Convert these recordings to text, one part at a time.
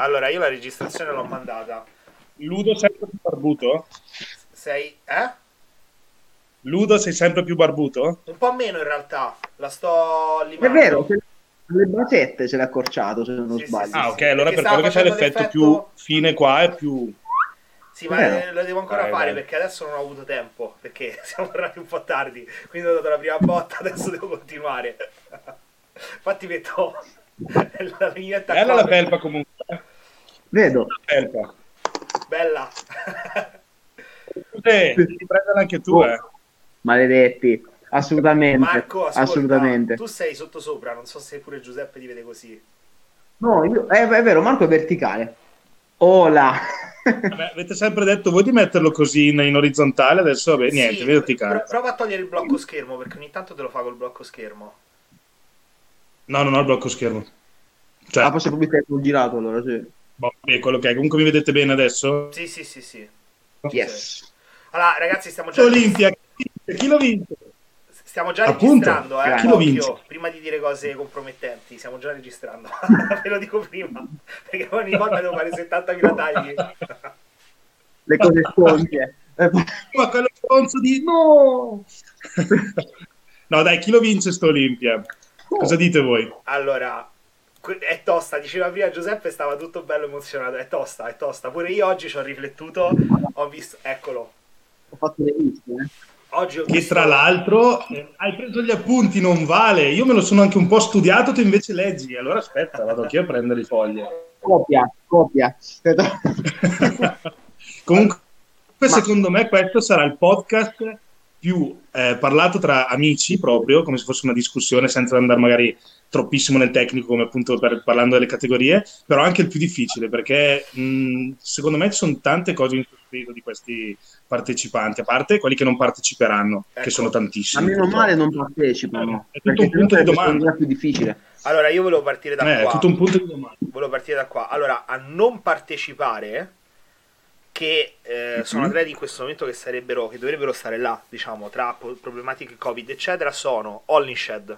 Allora, io la registrazione l'ho mandata. Ludo sempre più barbuto? Sei... eh? Ludo sei sempre più barbuto? Un po' meno in realtà. La sto È limando. vero, se- le basette se l'ha accorciato, se non Sì, sì, sbaglio. sì, Ah, ok, allora Perché per quello che c'è l'effetto l'effetto- più fine qua e più... Sì, ma Vero. eh, lo devo ancora Dai, fare dai. perché adesso non ho avuto tempo. Perché siamo tornati un po' tardi. Quindi ho dato la prima botta, adesso devo continuare. Infatti metto la vignetta Bella la felpa comunque. Vedo. Felpa. Bella. Eh, devi prenderla anche tu, eh. Maledetti. Assolutamente. Marco, ascolta, assolutamente. tu sei sotto sopra, non so se pure Giuseppe ti vede così. No, io- è, è vero, Marco è verticale. Ola. Vabbè, avete sempre detto voi di metterlo così in, in orizzontale, adesso vabbè, niente, Sì, verticale. pro- prova a togliere il blocco schermo perché ogni tanto te lo fa col blocco schermo. No, non ho il blocco schermo. Cioè, Ah, posso pubblicare sul girato allora, sì. Boh, quello che è. Comunque mi vedete bene adesso? Sì, sì, sì, sì. Yes. Allora, ragazzi, stiamo già, Olimpia, chi l'ha vinto? stiamo già Appunto, registrando, eh. chi lo vince? prima di dire cose compromettenti, stiamo già registrando. Ve lo dico prima, perché ogni volta devo fare 70.000 tagli. Le cose sconce. Eh, Ma quello stronzo di no! no, dai, chi lo vince sto Olimpia? Cosa dite voi? Allora, è tosta, diceva prima Giuseppe, stava tutto bello emozionato, è tosta, è tosta. Pure io oggi ci ho riflettuto, ho visto, eccolo, Ho fatto le liste, eh. oggi ho Che visto... tra l'altro eh, hai preso gli appunti, non vale. Io me lo sono anche un po' studiato, tu invece leggi. Allora aspetta, vado anch'io a prendere le foglie. Copia, copia. Comunque, Ma- secondo me, questo sarà il podcast più eh, parlato tra amici, proprio come se fosse una discussione, senza andare magari troppissimo nel tecnico, come appunto per- parlando delle categorie, però anche il più difficile, perché mh, secondo me ci sono tante cose in sorriso di questi partecipanti, a parte quelli che non parteciperanno, Ecco. che sono Ma tantissimi. meno purtroppo. male non partecipano. È tutto un punto di domanda. più difficile. Allora, io volevo partire da Eh, è qua. tutto un punto di domanda. Volevo partire da qua. Allora, a non partecipare, che eh, sono Mhm. atleti in questo momento che sarebbero, che dovrebbero stare là, diciamo, tra problematiche Covid, eccetera, sono Hollinshed,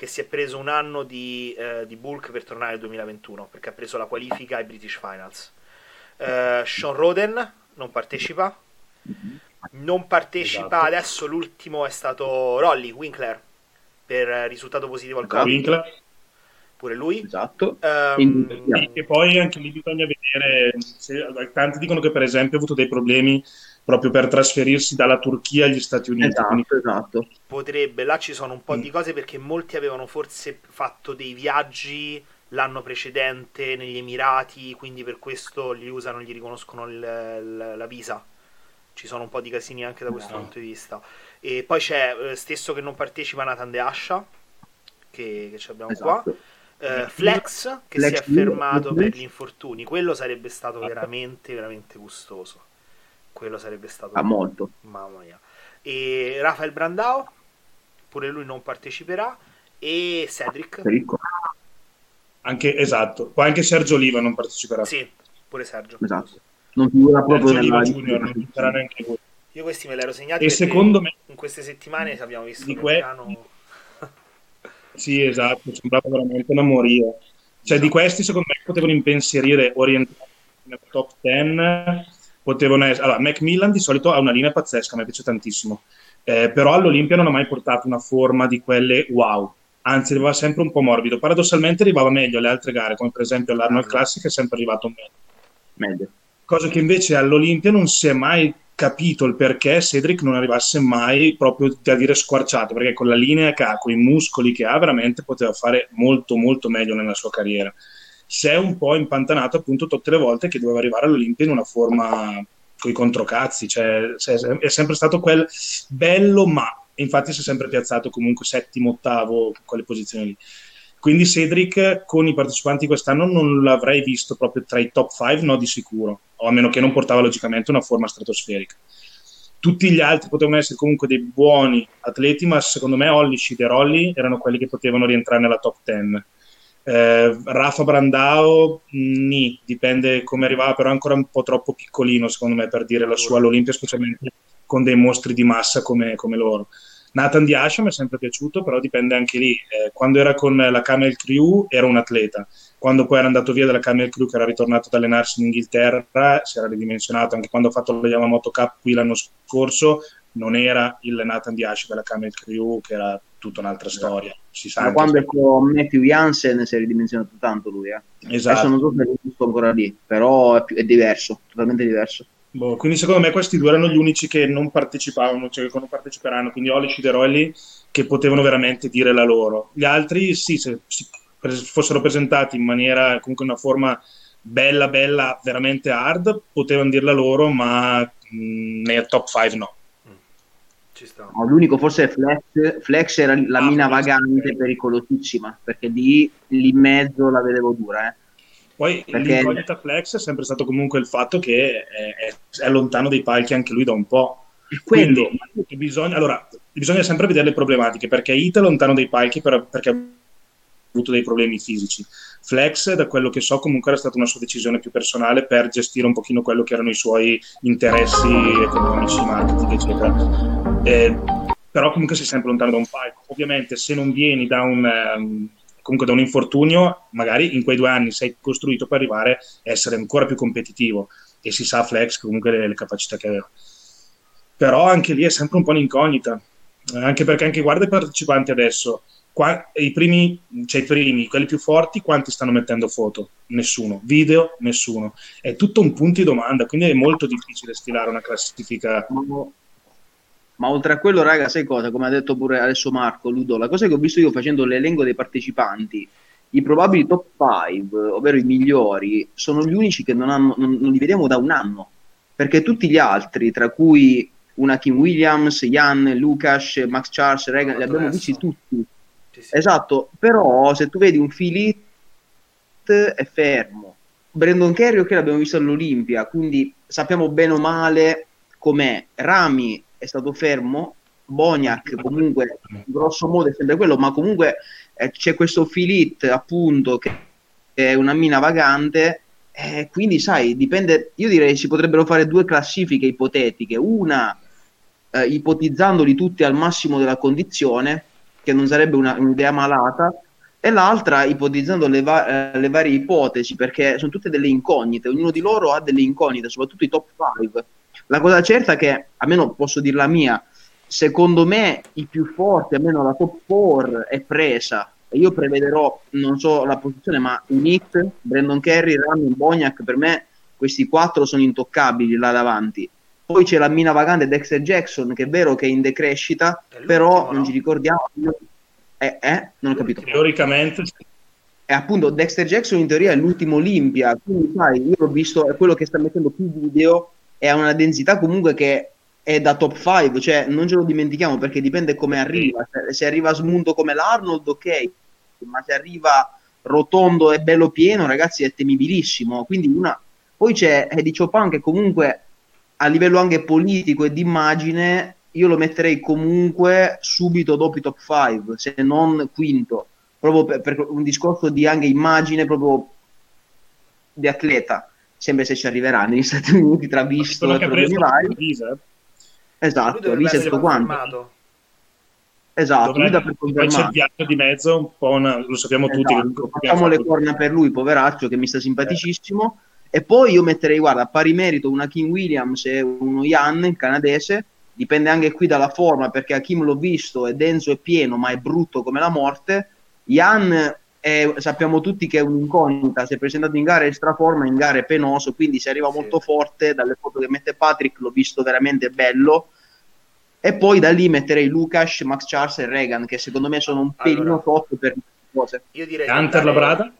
che si è preso un anno di, eh, di bulk per tornare nel 2021, perché ha preso la qualifica ai British Finals. Eh, Sean Roden non partecipa. Non partecipa Esatto. adesso. L'ultimo è stato Rolly Winkler per risultato positivo al Esatto. Covid. Winkler. Pure lui. Esatto. Sì, e poi anche lì bisogna vedere, se- tanti dicono che per esempio ha avuto dei problemi proprio per trasferirsi dalla Turchia agli Stati Uniti, quindi Esatto, esatto. potrebbe, là ci sono un po' Mm. di cose perché molti avevano forse fatto dei viaggi l'anno precedente negli Emirati, quindi per questo li usano, gli riconoscono il- il- la visa. Ci sono un po' di casini anche da questo No. punto di vista. E poi c'è eh, stesso che non partecipa Nathan De Asha, che, che ci abbiamo qua. esatto. Eh, Flex che Flex si è fermato Flex. per gli infortuni. Quello sarebbe stato veramente, veramente gustoso. Quello sarebbe stato Ah, molto. Mamma mia. E Rafael Brandao, pure lui non parteciperà. E Cedric, Ricco. anche esatto. Poi anche Sergio Oliva non parteciperà. sì, pure Sergio. Esatto. Non figura proprio Sergio Oliva Junior non parteciperà neanche lui. Io questi me li ero segnati E secondo me, in queste settimane abbiamo visto Di que- piano... sì, esatto, sembrava veramente una moria. Cioè, di questi, secondo me, potevano impensierire orientati nel top 10. Potevano essere... Allora, Macmillan di solito ha una linea pazzesca, mi piace tantissimo. Eh, però all'Olimpia non ha mai portato una forma di quelle wow. Anzi, arrivava sempre un po' morbido. Paradossalmente arrivava meglio alle altre gare, come per esempio all'Arnold Classic è sempre arrivato meglio. meglio. Cosa che invece all'Olimpia non si è mai capito il perché Cedric non arrivasse mai proprio da dire squarciato, perché con la linea che ha, con i muscoli che ha, veramente poteva fare molto molto meglio nella sua carriera. Si è un po' impantanato appunto tutte le volte che doveva arrivare all'Olimpia in una forma coi controcazzi, cioè è sempre stato quel bello ma, infatti si è sempre piazzato comunque settimo, ottavo, quelle posizioni lì. Quindi Cedric con i partecipanti quest'anno non l'avrei visto proprio tra i top 5, no di sicuro, o a meno che non portava logicamente una forma stratosferica. Tutti gli altri potevano essere comunque dei buoni atleti, ma secondo me Olli, Scid e Rolli erano quelli che potevano rientrare nella top 10. Eh, Rafa Brandao, nì, dipende come arrivava, però è ancora un po' troppo piccolino secondo me per dire la sua all'Olimpia, specialmente con dei mostri di massa come, come loro. Nathan Diasha mi è sempre piaciuto, però dipende anche lì. Eh, quando era con la Camel Crew era un atleta, quando poi era andato via dalla Camel Crew, che era ritornato ad allenarsi in Inghilterra, si era ridimensionato. Anche quando ha fatto la Yamamoto Cup qui l'anno scorso, non era il Nathan Diasha della Camel Crew, che era tutta un'altra storia. Si sa Ma quando è con Matthew Jansen si è ridimensionato tanto lui. Eh. Esatto. Adesso non so se è giusto ancora lì, però è, più- è diverso, totalmente diverso. Boh, quindi secondo me questi due erano gli unici che non partecipavano, cioè che non parteciperanno, quindi Olic e De Roelli che potevano veramente dire la loro. Gli altri sì, se si fossero presentati in maniera, comunque in una forma bella, bella, veramente hard, potevano dirla loro, ma mh, nei top 5 no. Ci sta. No, l'unico forse è Flex, Flex era la Ah, mina vagante pericolosissima, perché lì, lì in mezzo la vedevo dura. Eh. Poi Perché- l'incognita Flex è sempre stato comunque il fatto che è, è- è lontano dai palchi anche lui da un po'. Quello, Quindi bisogna, allora, bisogna sempre vedere le problematiche perché Ita è lontano dai palchi per- perché ha avuto dei problemi fisici. Flex, da quello che so, comunque era stata una sua decisione più personale per gestire un pochino quello che erano i suoi interessi economici, marketing, eccetera. Eh, però comunque sei sempre lontano da un palco. Ovviamente se non vieni da un, ehm, comunque da un infortunio, magari in quei due anni sei costruito per arrivare a essere ancora più competitivo e si sa Flex comunque le, le capacità che aveva. Però anche lì è sempre un po' un'incognita, Eh, anche perché anche guarda i partecipanti adesso, qua- i primi, cioè i primi, quelli più forti, quanti stanno mettendo foto? Nessuno. Video? Nessuno. È tutto un punto di domanda, quindi è molto difficile stilare una classifica. Ma, oltre a quello, raga, sai cosa? Come ha detto pure adesso Marco, Ludo, la cosa che ho visto io facendo l'elenco dei partecipanti, i probabili top 5, ovvero i migliori, sono gli unici che non, hanno, non, non li vediamo da un anno. Perché tutti gli altri, tra cui una Kim Williams, Jan, Lucas, Max Charles, Reagan, li abbiamo visti tutti. Sì, sì. Esatto, però se tu vedi un Philip è fermo. Brandon Carey che l'abbiamo visto all'Olimpia, quindi sappiamo bene o male com'è. Rami è stato fermo, Boniac comunque grosso modo è sempre quello, ma comunque eh, c'è questo Philip appunto che è una mina vagante eh, quindi sai, dipende, io direi si potrebbero fare due classifiche ipotetiche, una eh, ipotizzandoli tutti al massimo della condizione, che non sarebbe una- un'idea malata, e l'altra ipotizzando le, va- eh, le varie ipotesi, perché sono tutte delle incognite, ognuno di loro ha delle incognite, soprattutto i top 5. La cosa certa è che, almeno posso dire la mia, secondo me i più forti, almeno la top 4 è presa. Io prevederò, non so la posizione, ma un hit, Brandon Kerry, Rami, Bognac, per me questi quattro sono intoccabili là davanti. Poi c'è la mina vagante Dexter Jackson, che è vero che è in decrescita, È però non no? ci ricordiamo. Eh, eh? Non ho capito. Teoricamente, E appunto Dexter Jackson in teoria è l'ultimo Olimpia, quindi sai, io l'ho visto, è quello che sta mettendo più video e ha una densità comunque che è da top 5, cioè non ce lo dimentichiamo perché dipende come arriva, se, se arriva smunto come l'Arnold ok, ma se arriva rotondo e bello pieno ragazzi è temibilissimo, quindi una... Poi c'è Eddie Chopin che comunque a livello anche politico e di immagine io lo metterei comunque subito dopo i top 5, se non quinto. Proprio per, per un discorso di anche immagine proprio di atleta sempre se ci arriverà negli Stati Uniti tra visto e problemi vari Visa, Lui esatto dovrebbe visto e essere tutto quanto. esatto lui da per dovrebbe- poi c'è il confermare viaggio di mezzo, un po' una- lo sappiamo tutti. Esatto, comunque facciamo le corna per lui poveraccio che mi sta simpaticissimo. E poi io metterei guarda a pari merito una Kim Williams e uno Jan canadese. Dipende anche qui dalla forma perché Hakim l'ho visto è denso e pieno ma è brutto come la morte. Jan è- sappiamo tutti che è un'incognita si è presentato in gara è straforma in gara è penoso quindi se arriva Sì. molto forte dalle foto che mette Patrick l'ho visto veramente bello e poi da lì metterei Lucas, Max Charles e Reagan che secondo me sono un pelino Allora. sotto per cose Io direi di Hunter andare- Labrada?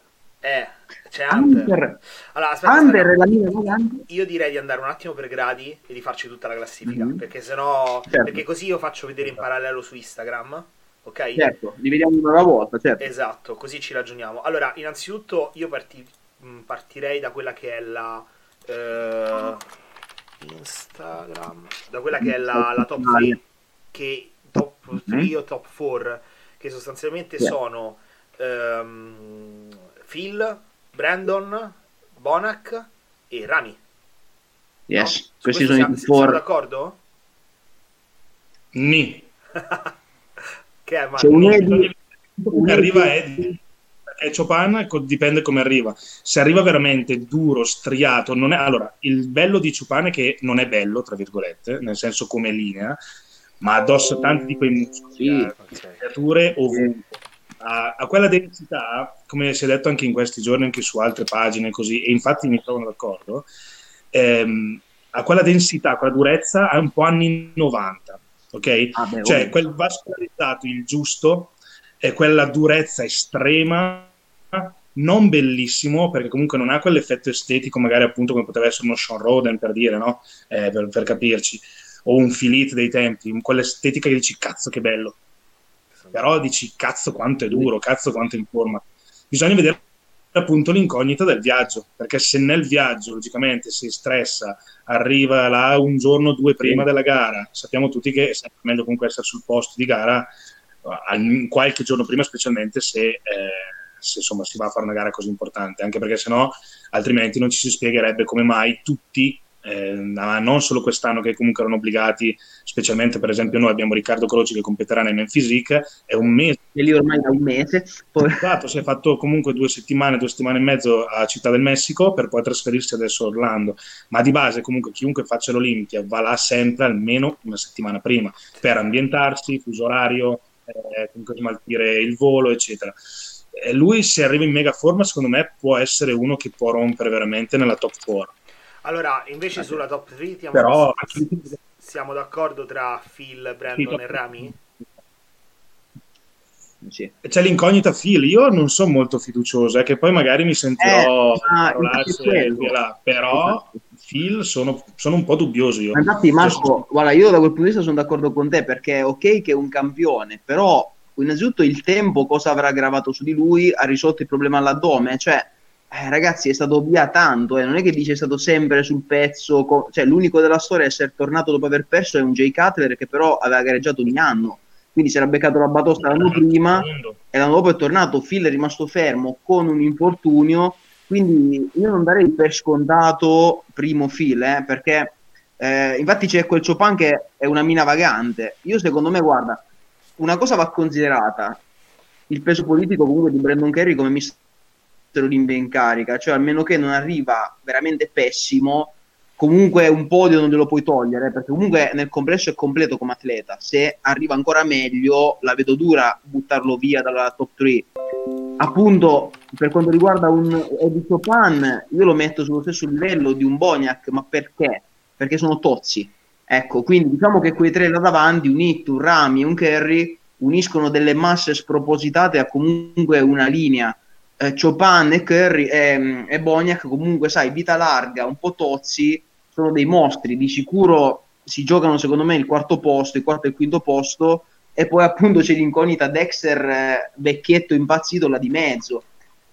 Eh, c'è Hunter. Under, Allora, aspetta, Under aspetta. è la mia. Io direi di andare un attimo per gradi e di farci tutta la classifica, Mhm. perché sennò Certo. perché così io faccio vedere in parallelo su Instagram, ok? Certo, li vediamo una alla volta, certo. Esatto, così ci ragioniamo. Allora, innanzitutto io parti- mh, partirei da quella che è la eh, Instagram, da quella che è la, la top 3 che top 3 o top 4 che sostanzialmente Sì. sono ehm, Phil, Brandon, Bonac e Rami. Yes, no? Questi sono i siamo, siamo for. d'accordo? Ni. Che è, C'è un Eddie, un arriva Eddie- co- dipende come arriva. Se arriva veramente duro, striato, non è... Allora, il bello di Chopin è che non è bello, tra virgolette, nel senso come linea, ma addossa tanti di quei muscoli, Sì. Ok. creature ovunque. A, a quella densità, come si è detto anche in questi giorni, anche su altre pagine, così, e infatti mi trovo d'accordo, ehm, a quella densità, quella durezza, è un po' anni 90, ok? Ah, beh, Cioè, quel vascolarizzato, il giusto, e quella durezza estrema, non bellissimo, perché comunque non ha quell'effetto estetico, magari appunto come poteva essere uno Sean Roden, per dire, no? Eh, per, per capirci, o un Philip dei tempi, quell'estetica che dici, cazzo che bello, però dici, cazzo quanto è duro, cazzo quanto è in forma. Bisogna vedere appunto l'incognita del viaggio, perché se nel viaggio, logicamente, si stressa, arriva là un giorno o due prima della gara, sappiamo tutti che è sempre meglio comunque essere sul posto di gara al- qualche giorno prima, specialmente se, eh, se, insomma si va a fare una gara così importante, anche perché sennò altrimenti non ci si spiegherebbe come mai tutti, eh, non solo quest'anno che comunque erano obbligati, specialmente per esempio noi abbiamo Riccardo Croci che competerà nei Men Physique, è un mese E lì ormai da un mese. Poi... Esatto, si è fatto comunque due settimane, due settimane e mezzo a Città del Messico per poi trasferirsi adesso a Orlando. Ma di base, comunque, chiunque faccia l'Olimpia va là sempre almeno una settimana prima per ambientarsi, fuso orario, eh, comunque smaltire il volo, eccetera. Lui, se arriva in mega forma, secondo me può essere uno che può rompere veramente nella top 4. Allora, invece sulla top 3 siamo, Però siamo d'accordo tra Phil, Brandon Sì, e Rami? Sì. c'è l'incognita Phil. Io non sono molto fiducioso, è che poi magari mi sentirò Eh, ma là, però Phil sono, sono un po' dubbioso io. Infatti, Marco, guarda, io da quel punto di vista sono d'accordo con te perché è ok che è un campione, però innanzitutto il tempo cosa avrà gravato su di lui ha risolto il problema all'addome, cioè eh, ragazzi è stato via tanto, eh, non è che dice è stato sempre sul pezzo, co- cioè l'unico della storia a essere tornato dopo aver perso è un Jay Cutler che però aveva gareggiato ogni anno, quindi si era beccato la batosta l'anno prima e l'anno dopo è tornato, Phil è rimasto fermo con un infortunio, quindi io non darei per scontato primo Phil, eh, perché eh, infatti c'è quel Chopin che è una mina vagante. Io secondo me, guarda, una cosa va considerata, il peso politico comunque di Brandon Kerry come mister Olimpia in carica, cioè almeno che non arriva veramente pessimo, comunque un podio non glielo puoi togliere, perché comunque nel complesso è completo come atleta. Se arriva ancora meglio, la vedo dura buttarlo via dalla top 3. Appunto, per quanto riguarda un Eddie Chopin, io lo metto sullo stesso livello di un Boniac, ma perché? Perché sono tozzi. Ecco, quindi diciamo che quei tre là davanti, un Hit, un Rami e un Kerry, uniscono delle masse spropositate a comunque una linea. Eh, Chopin e Curry e, e Boniac comunque sai vita larga un po' tozzi sono dei mostri. Di sicuro si giocano secondo me il quarto posto il quarto e il quinto posto e poi appunto c'è l'incognita Dexter eh, vecchietto impazzito là di mezzo.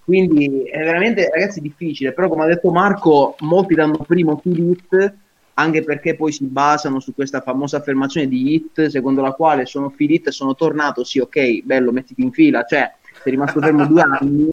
Quindi è veramente ragazzi difficile. Però come ha detto Marco molti danno primo Philip anche perché poi si basano su questa famosa affermazione di Hit secondo la quale sono Philip sono tornato sì ok bello mettiti in fila. Cioè sei rimasto fermo due anni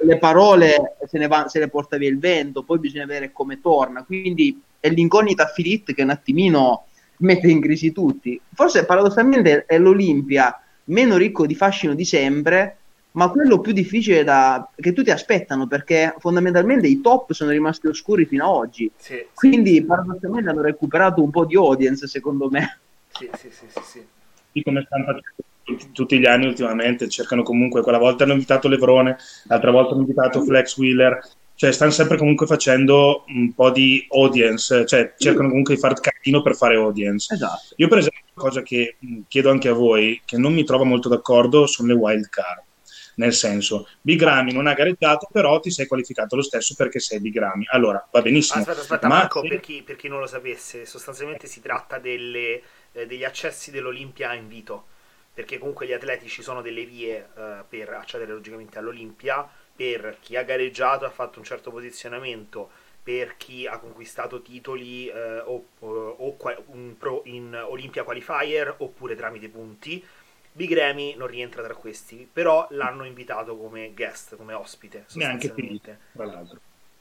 le parole se, ne va, se le porta via il vento, poi bisogna vedere come torna. Quindi è l'incognita Filit che un attimino mette in crisi tutti. Forse paradossalmente è l'Olimpia meno ricco di fascino di sempre, ma quello più difficile da, che tutti aspettano perché fondamentalmente i top sono rimasti oscuri fino ad oggi. Sì, Quindi paradossalmente hanno recuperato un po' di audience, secondo me. sì, sì, sì, sì, sì. Sì, come stanno facendo tutti gli anni ultimamente, cercano comunque, quella volta hanno invitato Levrone, l'altra volta hanno invitato Flex Wheeler, cioè stanno sempre comunque facendo un po' di audience, cioè cercano comunque di fare cartino per fare audience. Esatto. Io per esempio, una cosa che chiedo anche a voi, che non mi trovo molto d'accordo, sono le wild card. Nel senso, Big Ramy non ha gareggiato, però ti sei qualificato lo stesso perché sei Big Ramy. Allora, va benissimo. Aspetta, aspetta, Ma Marco, per, chi, per chi non lo sapesse, sostanzialmente si tratta delle, eh, degli accessi dell'Olimpia a invito, perché comunque gli atleti ci sono delle vie eh, per accedere logicamente all'Olimpia, per chi ha gareggiato ha fatto un certo posizionamento, per chi ha conquistato titoli eh, o, o qua- un pro- in Olympia Qualifier oppure tramite punti. Big Ramy non rientra tra questi, però l'hanno invitato come guest, come ospite. Neanche. Filippo, tra l'altro.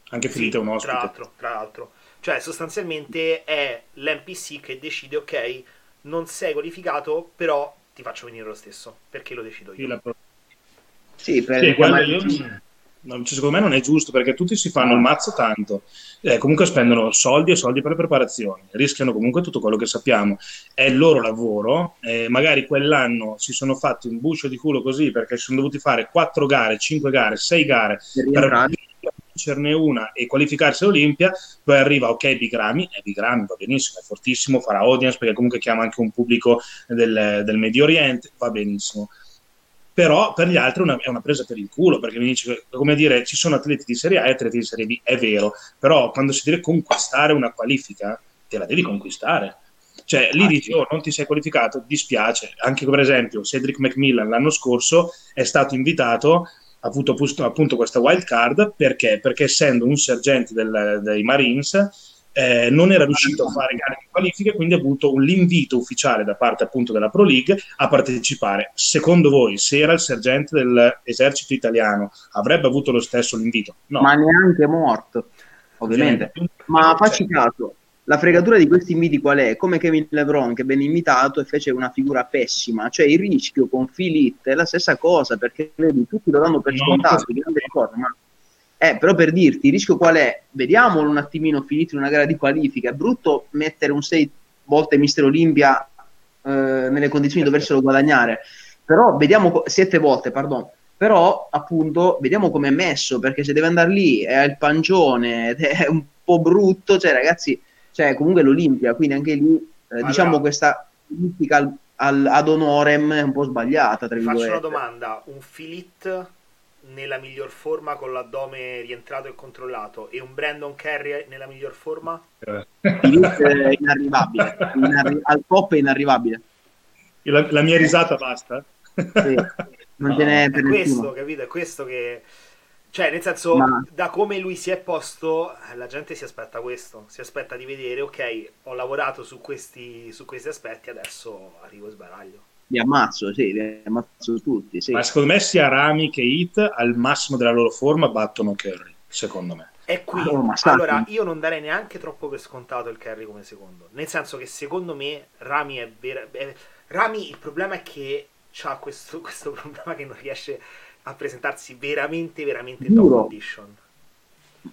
Anche Sì, Filippo è un ospite. Tra l'altro, tra l'altro. Cioè, sostanzialmente è l'NPC che decide, ok, non sei qualificato, però ti faccio venire lo stesso, perché lo decido io. Sì, la pro- Sì, per Sì, quello io- no, cioè, secondo me non è giusto perché tutti si fanno il mazzo tanto, eh, comunque spendono soldi e soldi per le preparazioni, rischiano comunque tutto quello che sappiamo. È il loro lavoro, eh, magari quell'anno si sono fatti un bucio di culo così perché si sono dovuti fare quattro gare, cinque gare, sei gare per per. Vincerne una e qualificarsi all'Olimpia, poi arriva ok Big Ramy, e Big Ramy va benissimo, è fortissimo, farà audience perché comunque chiama anche un pubblico del, del Medio Oriente, va benissimo. Però per gli altri è una, è una presa per il culo, perché mi dice, come dire, ci sono atleti di Serie A e atleti di Serie B, è vero, però quando si deve conquistare una qualifica, te la devi conquistare. Cioè, lì dici, oh, non ti sei qualificato, dispiace. Anche per esempio, Cedric McMillan l'anno scorso è stato invitato, avuto appunto, questa wild card, perché? Perché essendo un sergente del- dei Marines, eh, non era riuscito a fare gare di qualifiche, quindi ha avuto un- l'invito ufficiale da parte appunto della Pro League a partecipare. Secondo voi, se era il sergente dell'esercito italiano, avrebbe avuto lo stesso l'invito? No. ma neanche morto, ovviamente. Ma facci caso, la fregatura di questi inviti qual è? Come Kevin LeBron che venne invitato e fece una figura pessima, cioè il rischio con Heath è la stessa cosa, perché vedi, tutti lo danno per scontato, cosa, ma... Eh, però per dirti, il rischio qual è? Vediamolo un attimino finito in una gara di qualifica, è brutto mettere un sei volte Mister Olimpia eh, nelle condizioni di doverselo guadagnare, però vediamo, co- sette volte, pardon, però appunto vediamo come è messo perché se deve andare lì è il pancione ed è un po' brutto cioè ragazzi cioè comunque l'Olimpia quindi anche lì eh, Allora- diciamo questa critica al, al- ad honorem è un po' sbagliata tra faccio una domanda, un Filit nella miglior forma con l'addome rientrato e controllato e un Brandon Kerry nella miglior forma? Philippe è inarrivabile inarri- al top è inarrivabile La, la mia risata basta? Sì. non No, ce n'è È per questo, nessuno capito? È questo che... Cioè, nel senso, Ma- da come lui si è posto, eh, la gente si aspetta questo. Si aspetta di vedere, ok, ho lavorato su questi, su questi aspetti, adesso arrivo e sbaraglio. li ammazzo sì li ammazzo tutti sì. Ma secondo me sia Rami che Hit al massimo della loro forma battono Curry, secondo me. E qui, Oh, allora, io non darei neanche troppo per scontato il Kerry come secondo. Nel senso che secondo me Rami è vera... è- Rami il problema è che ha questo, questo problema che non riesce a presentarsi veramente, veramente in top Duro. condition.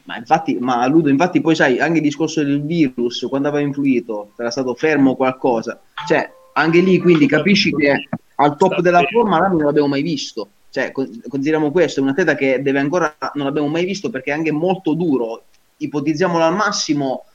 Ma infatti, ma Ludo, infatti poi sai, anche il discorso del virus, quando aveva influito, era stato fermo qualcosa. Cioè, anche lì quindi capisci che al top della forma Rami non l'abbiamo mai visto. Cioè, con- consideriamo questo, è un atleta che deve ancora, non l'abbiamo mai visto perché è anche molto duro. Ipotizziamolo al massimo,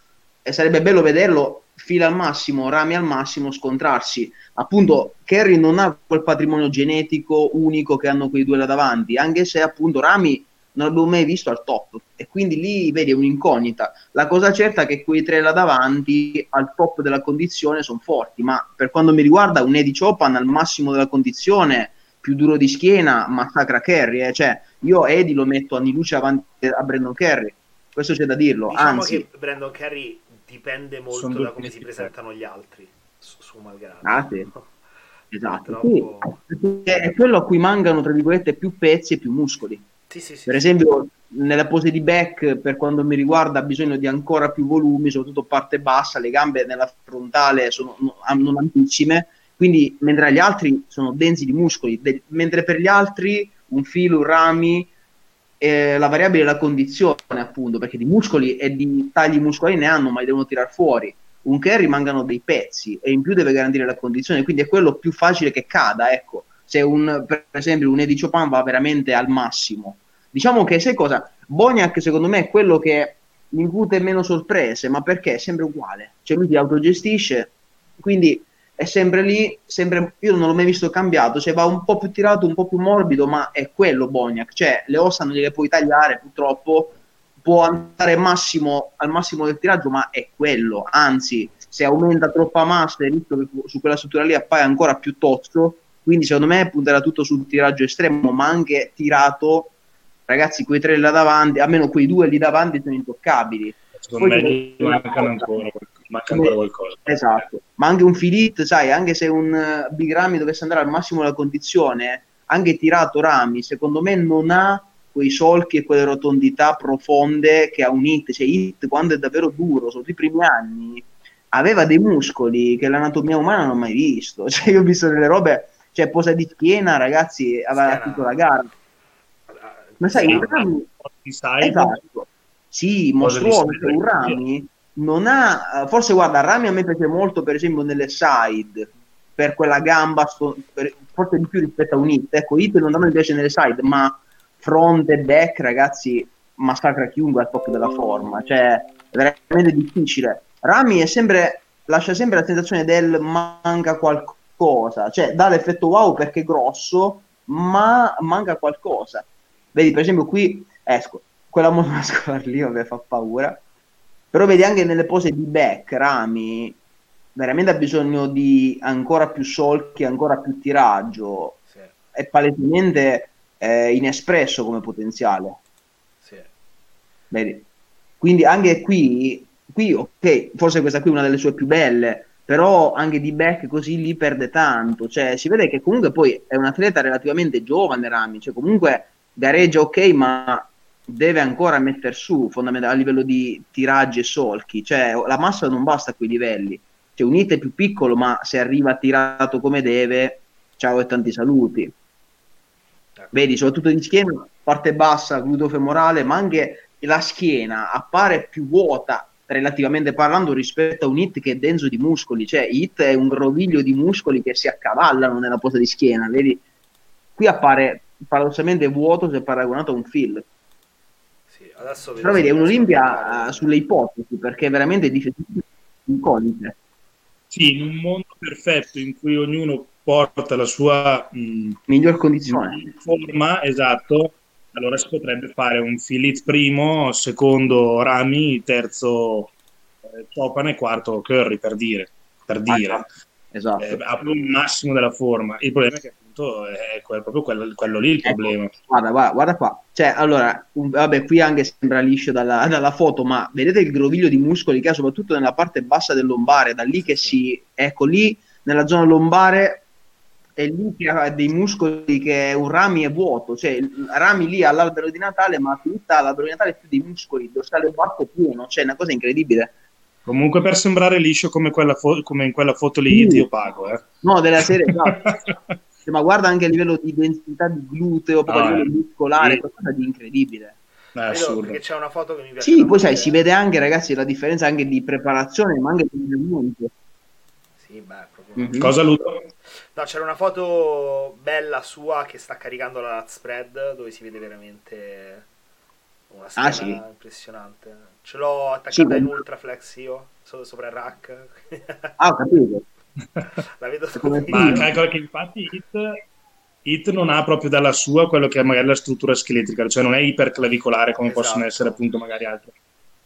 e sarebbe bello vederlo fila al massimo, Rami al massimo, scontrarsi. Appunto, Kerry non ha quel patrimonio genetico unico che hanno quei due là davanti, anche se appunto Rami non l'abbiamo mai visto al top e quindi lì vedi è un'incognita. La cosa certa è che quei tre là davanti al top della condizione sono forti, ma per quanto mi riguarda un Eddie Chopin al massimo della condizione, più duro di schiena, massacra Kerry, eh. cioè io Eddie lo metto a luce avanti a Brandon Kerry, questo c'è da dirlo, Diciamo anzi, che Brandon Kerry dipende molto Sono da come si presentano gli altri su, su Malgrado. Ah, sì. esatto, Purtroppo- sì, è quello a cui mancano tra virgolette più pezzi e più muscoli. Sì, sì, sì. Per esempio, nella pose di back, per quanto mi riguarda, ha bisogno di ancora più volumi, soprattutto parte bassa, le gambe nella frontale sono non ampissime, quindi mentre gli altri sono densi di muscoli, de- mentre per gli altri un filo, un rami, eh, la variabile è la condizione, appunto, perché di muscoli e di tagli muscolari ne hanno, ma li devono tirare fuori. Un Kerry mancano dei pezzi e in più deve garantire la condizione, quindi è quello più facile che cada, ecco. Se un, per esempio un Eddie Chopin va veramente al massimo. Diciamo che sai cosa? Boniac secondo me è quello che incute meno sorprese, ma perché è sempre uguale. Cioè lui ti autogestisce, quindi è sempre lì, sempre, io non l'ho mai visto cambiato, cioè va un po' più tirato, un po' più morbido, ma è quello Boniac, cioè le ossa non gliele puoi tagliare purtroppo, può andare massimo, al massimo del tiraggio, ma è quello, anzi se aumenta troppa massa il rischio che su quella struttura lì appaia ancora più tozzo, quindi secondo me punterà tutto sul tiraggio estremo, ma anche tirato, ragazzi quei tre là davanti, almeno quei due lì davanti sono intoccabili. Secondo Poi me gli mancano ancora, manca ancora qualcosa. Esatto, ma anche un Filit, sai, anche se un eh, Big Rami dovesse andare al massimo della condizione, anche tirato Rami, secondo me non ha quei solchi e quelle rotondità profonde che ha un Hit, cioè Hit quando è davvero duro, sono i primi anni, aveva dei muscoli che l'anatomia umana non ha mai visto, cioè io ho visto delle robe cioè posa di schiena, ragazzi, aveva Schiena. tutta la gara. Ma sai, Sì, rami, esatto, sì, mostruoso, un rami non ha, forse guarda, Rami a me piace molto per esempio nelle side, per quella gamba, per- forse di più rispetto a un hit, ecco, hit non a me piace nelle side, ma front e back, ragazzi, massacra chiunque al top della forma, cioè è veramente difficile. Rami è sempre, lascia sempre la sensazione del manca qualcosa, cioè dà l'effetto wow perché è grosso, ma manca qualcosa. Vedi, per esempio qui, esco, quella muscolare lì, vabbè, fa paura. Però vedi anche nelle pose di back, Rami veramente ha bisogno di ancora più solchi, ancora più tiraggio. Sì, È palesemente eh, inespresso come potenziale. sì. Vedi? Quindi anche qui, qui, ok, forse questa qui è una delle sue più belle, però anche di back così lì perde tanto. Cioè, si vede che comunque poi è un atleta relativamente giovane, Rami, cioè comunque gareggia ok, ma deve ancora mettere su fondamentalmente a livello di tiraggi e solchi. Cioè, la massa non basta a quei livelli. Cioè, un hit è più piccolo, ma se arriva tirato come deve, ciao e tanti saluti. Vedi, soprattutto di schiena, parte bassa, gluteo femorale, ma anche la schiena appare più vuota relativamente parlando rispetto a un hit che è denso di muscoli, cioè hit è un groviglio di muscoli che si accavallano nella posa di schiena, vedi? Qui appare paradossalmente vuoto se paragonato a un fill. Adesso Però vedi, è un'Olimpia eh, sulle ipotesi, perché è veramente difficile incognite. Sì, in un mondo perfetto in cui ognuno porta la sua mh, Miglior condizione. forma, esatto, allora si potrebbe fare un Filit primo, secondo Rami, terzo eh, e quarto Curry, per dire. Per dire. Esatto. Eh, massimo della forma. Il problema è che appunto è proprio quello, quello lì il Ecco. problema. Guarda, guarda, guarda qua. Cioè, allora, un- vabbè, qui anche sembra liscio dalla, dalla foto, ma vedete il groviglio di muscoli che ha soprattutto nella parte bassa del lombare, da lì che si, ecco lì nella zona lombare è lì che ha dei muscoli che un rami è vuoto, cioè rami lì all'albero di Natale, ma tutta l'albero di Natale è più dei muscoli, dorsale barco pieno, cioè è una cosa incredibile. Comunque per sembrare liscio come, quella fo- come in quella foto lì, Sì. io pago. Eh. No, della serie, esatto. Cioè, ma guarda anche a livello di densità di gluteo, proprio a Ah, livello muscolare, sì. qualcosa di incredibile. Assurdo. perché c'è una foto che mi piace. Sì, poi sai, si vede anche, ragazzi, la differenza anche di preparazione, ma anche di allenamento. Sì, beh, proprio. Mhm. Cosa Ludo? No, c'era una foto bella sua che sta caricando la lat spread dove si vede veramente una schiena Ah, sì? impressionante. Ce l'ho attaccata Sì, in beh. ultraflex io, so- sopra il rack. Ah, ho capito. La vedo Come. Ma calcola che infatti Hit, Hit non ha proprio dalla sua quello che è magari la struttura scheletrica, cioè non è iperclavicolare come Esatto. possono essere appunto magari altri.